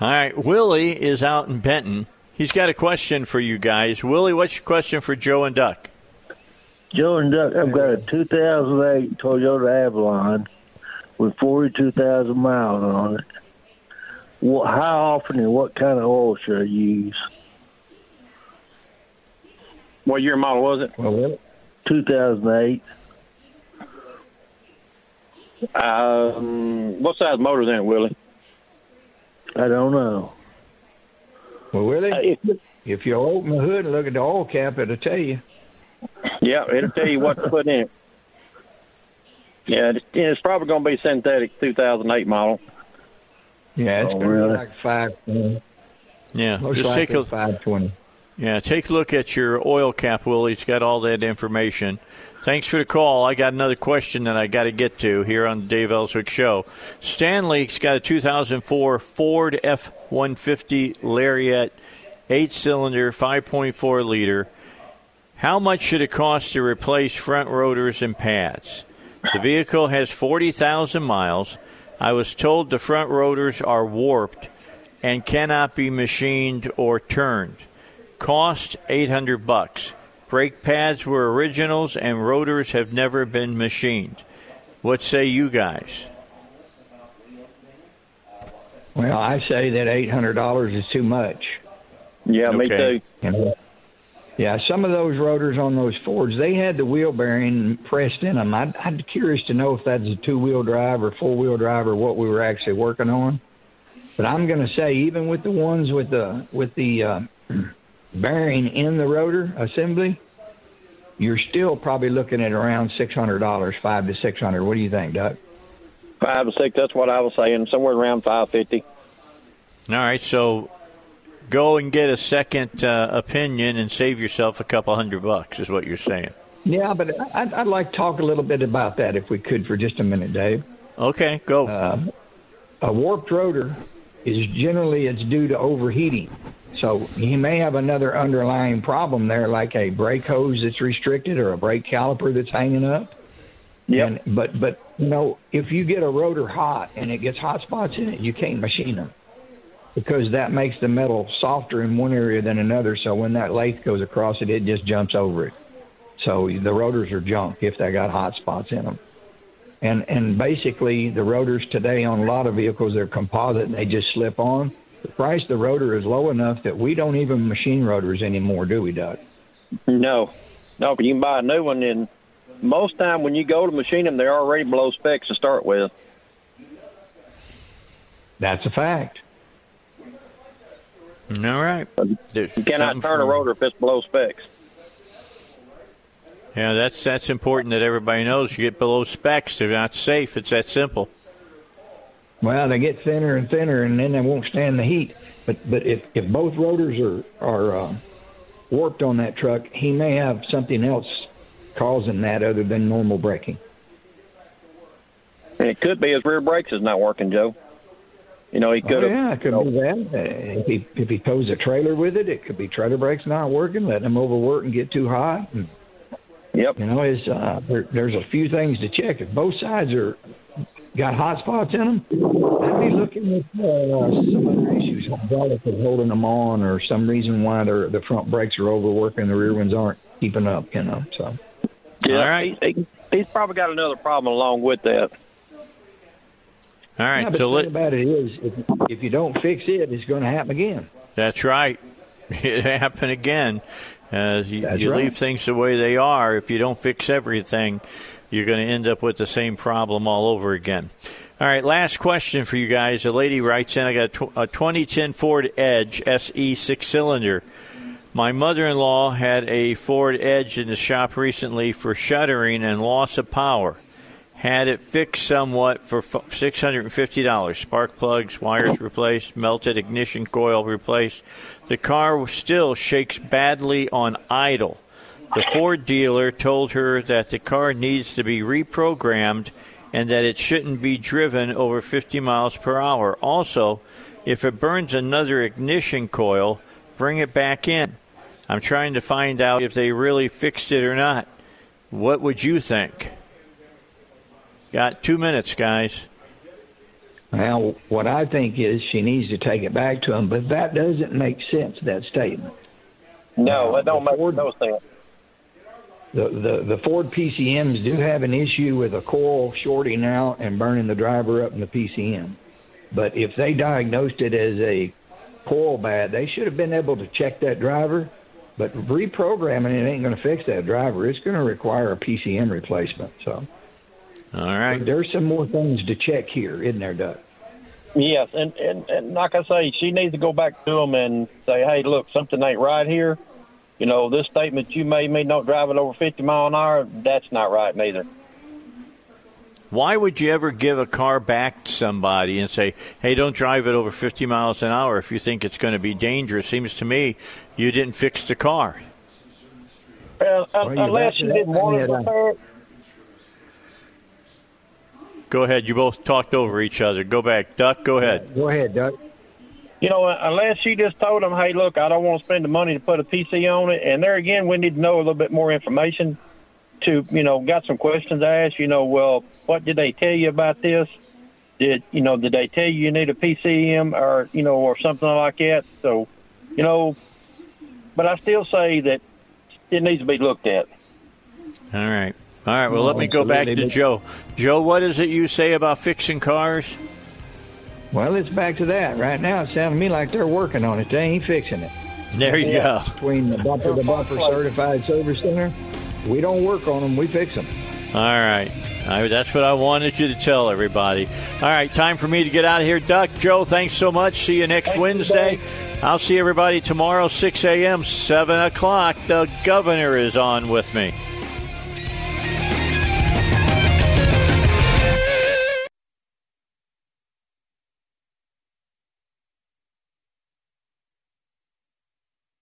Speaker 1: All right. Willie is out in Benton. He's got a question for you guys. Willie, what's your question for Joe and Duck?
Speaker 8: Joe and Duck, I've got a 2008 Toyota Avalon with 42,000 miles on it. How often and what kind of oil should I use?
Speaker 7: What year model was it?
Speaker 6: Well,
Speaker 8: 2008.
Speaker 7: Um, what size motor's in it, Willie?
Speaker 8: I don't know.
Speaker 6: Well, Willie,
Speaker 7: Uh,
Speaker 6: if you open the hood and look at the oil cap, it'll tell you.
Speaker 7: Yeah, it'll tell you what to put in it. Yeah, it's, it's probably going to be synthetic 2008 model.
Speaker 6: Yeah, it's
Speaker 8: Oh,
Speaker 6: going to
Speaker 8: really?
Speaker 6: be like five.
Speaker 1: Yeah.
Speaker 6: most
Speaker 1: just take
Speaker 6: likely
Speaker 1: a
Speaker 6: five twenty.
Speaker 1: Yeah, take a look at your oil cap, Willie. It's got all that information. Thanks for the call. I got another question that I got to get to here on the Dave Elswick Show. Stanley's got a 2004 Ford F-150 Lariat, eight-cylinder, 5.4 liter. How much should it cost to replace front rotors and pads? The vehicle has 40,000 miles. I was told the front rotors are warped and cannot be machined or turned. Cost 800 bucks. Brake pads were originals and rotors have never been machined. What say you guys?
Speaker 6: Well, I say that eight hundred dollars is too much.
Speaker 7: Yeah, me too.
Speaker 6: You know? Yeah, some of those rotors on those Fords, they had the wheel bearing pressed in them. I'd, I'd be curious to know if that's a two wheel drive or four wheel drive or what we were actually working on. But I'm going to say, even with the ones with the with the uh, bearing in the rotor assembly, you're still probably looking at around six hundred dollars, five to six hundred. What do you think, Doug?
Speaker 7: Five to six, that's what I was saying, somewhere around 550.
Speaker 1: All right, so go and get a second uh, opinion and save yourself a couple hundred bucks, is what you're saying.
Speaker 6: Yeah, but I'd, I'd like to talk a little bit about that if we could for just a minute, Dave.
Speaker 1: Okay, go.
Speaker 6: Uh, a warped rotor is generally it's due to overheating. So he may have another underlying problem there, like a brake hose that's restricted or a brake caliper that's hanging up.
Speaker 7: Yeah.
Speaker 6: But but you know, if you get a rotor hot and it gets hot spots in it, you can't machine them because that makes the metal softer in one area than another. So when that lathe goes across it, it just jumps over it. So the rotors are junk if they got hot spots in them. and and basically the rotors today on a lot of vehicles they're composite and they just slip on. The price of the rotor is low enough that we don't even machine rotors anymore, do we, Doug?
Speaker 7: No, no, but you can buy a new one, and most time when you go to machine them, they're already below specs to start with.
Speaker 6: That's a fact.
Speaker 1: All right. There's
Speaker 7: You cannot turn a rotor if it's below specs.
Speaker 1: Yeah, that's that's important that everybody knows. You get below specs, they're not safe. It's that simple.
Speaker 6: Well, they get thinner and thinner, and then they won't stand the heat. But but if if both rotors are are uh, warped on that truck, he may have something else causing that other than normal braking.
Speaker 7: And it could be his rear brakes is not working, Joe. You know, he could
Speaker 6: oh, yeah, it could be that. If he if he tows a trailer with it, it could be trailer brakes not working, letting him overwork and get too hot. And,
Speaker 7: yep.
Speaker 6: You know, is uh, there, there's a few things to check. If both sides are got hot spots in them, I'd be looking at uh, some other issues, hydraulic is holding them on, or some reason why their the front brakes are overworking, the rear ones aren't keeping up. You know, so.
Speaker 7: Yeah, All right. He, he, he's probably got another problem along with that.
Speaker 1: All right,
Speaker 6: Yeah, but
Speaker 1: so
Speaker 6: the
Speaker 1: let,
Speaker 6: thing about it is, if, if you don't fix it, it's going to happen again.
Speaker 1: That's right. It happened again. As you, you
Speaker 6: right.
Speaker 1: leave things the way they are, if you don't fix everything, you're going to end up with the same problem all over again. All right, last question for you guys. A lady writes in I got a, tw- a 2010 Ford Edge SE six cylinder. My mother in law had a Ford Edge in the shop recently for shuttering and loss of power. Had it fixed somewhat for f- $650. Spark plugs, wires replaced, melted ignition coil replaced. The car still shakes badly on idle. The Ford dealer told her that the car needs to be reprogrammed and that it shouldn't be driven over 50 miles per hour. Also, if it burns another ignition coil, bring it back in. I'm trying to find out if they really fixed it or not. What would you think? Got two minutes, guys.
Speaker 6: Now, what I think is she needs to take it back to him, but that doesn't make sense. That statement.
Speaker 7: No, that don't make no sense.
Speaker 6: The, the the Ford PCMs do have an issue with a coil shorting out and burning the driver up in the PCM. But if they diagnosed it as a coil bad, they should have been able to check that driver. But reprogramming it ain't going to fix that driver. It's going to require a PCM replacement. So,
Speaker 1: all right,
Speaker 6: there's some more things to check here, isn't there, Doug?
Speaker 7: Yes, and, and and like I say, she needs to go back to them and say, "Hey, look, something ain't right here. You know, this statement you made me don't drive it over 50 mile an hour. That's not right neither."
Speaker 1: Why would you ever give a car back to somebody and say, "Hey, don't drive it over 50 miles an hour if you think it's going to be dangerous"? Seems to me you didn't fix the car.
Speaker 7: Well,
Speaker 6: Well, you
Speaker 7: unless
Speaker 6: back
Speaker 7: you didn't
Speaker 6: up,
Speaker 7: want it repaired.
Speaker 1: Go ahead. You both talked over each other. Go back, Doug. Go ahead.
Speaker 6: Go ahead, Doug.
Speaker 7: You know, unless she just told them, "Hey, look, I don't want to spend the money to put a PC on it," and there again, we need to know a little bit more information. To you know, got some questions asked. You know, well, what did they tell you about this? Did you know? Did they tell you you need a PCM or you know, or something like that? So, you know, but I still say that it needs to be looked at.
Speaker 1: All right. All right. Well,
Speaker 6: No,
Speaker 1: let me go back to. Joe. Joe, what is it you say about fixing cars?
Speaker 6: Well, it's back to that. Right now, it sounds to me like they're working on it. They ain't fixing it.
Speaker 1: There you go.
Speaker 6: Between the bumper to bumper certified service center, we don't work on them. We fix them.
Speaker 1: All right. I, that's what I wanted you to tell everybody. All right, time for me to get out of here. Doug, Joe, thanks so much. See you next Wednesday. I'll see everybody tomorrow, 6 a.m., 7 o'clock. The governor is on with me.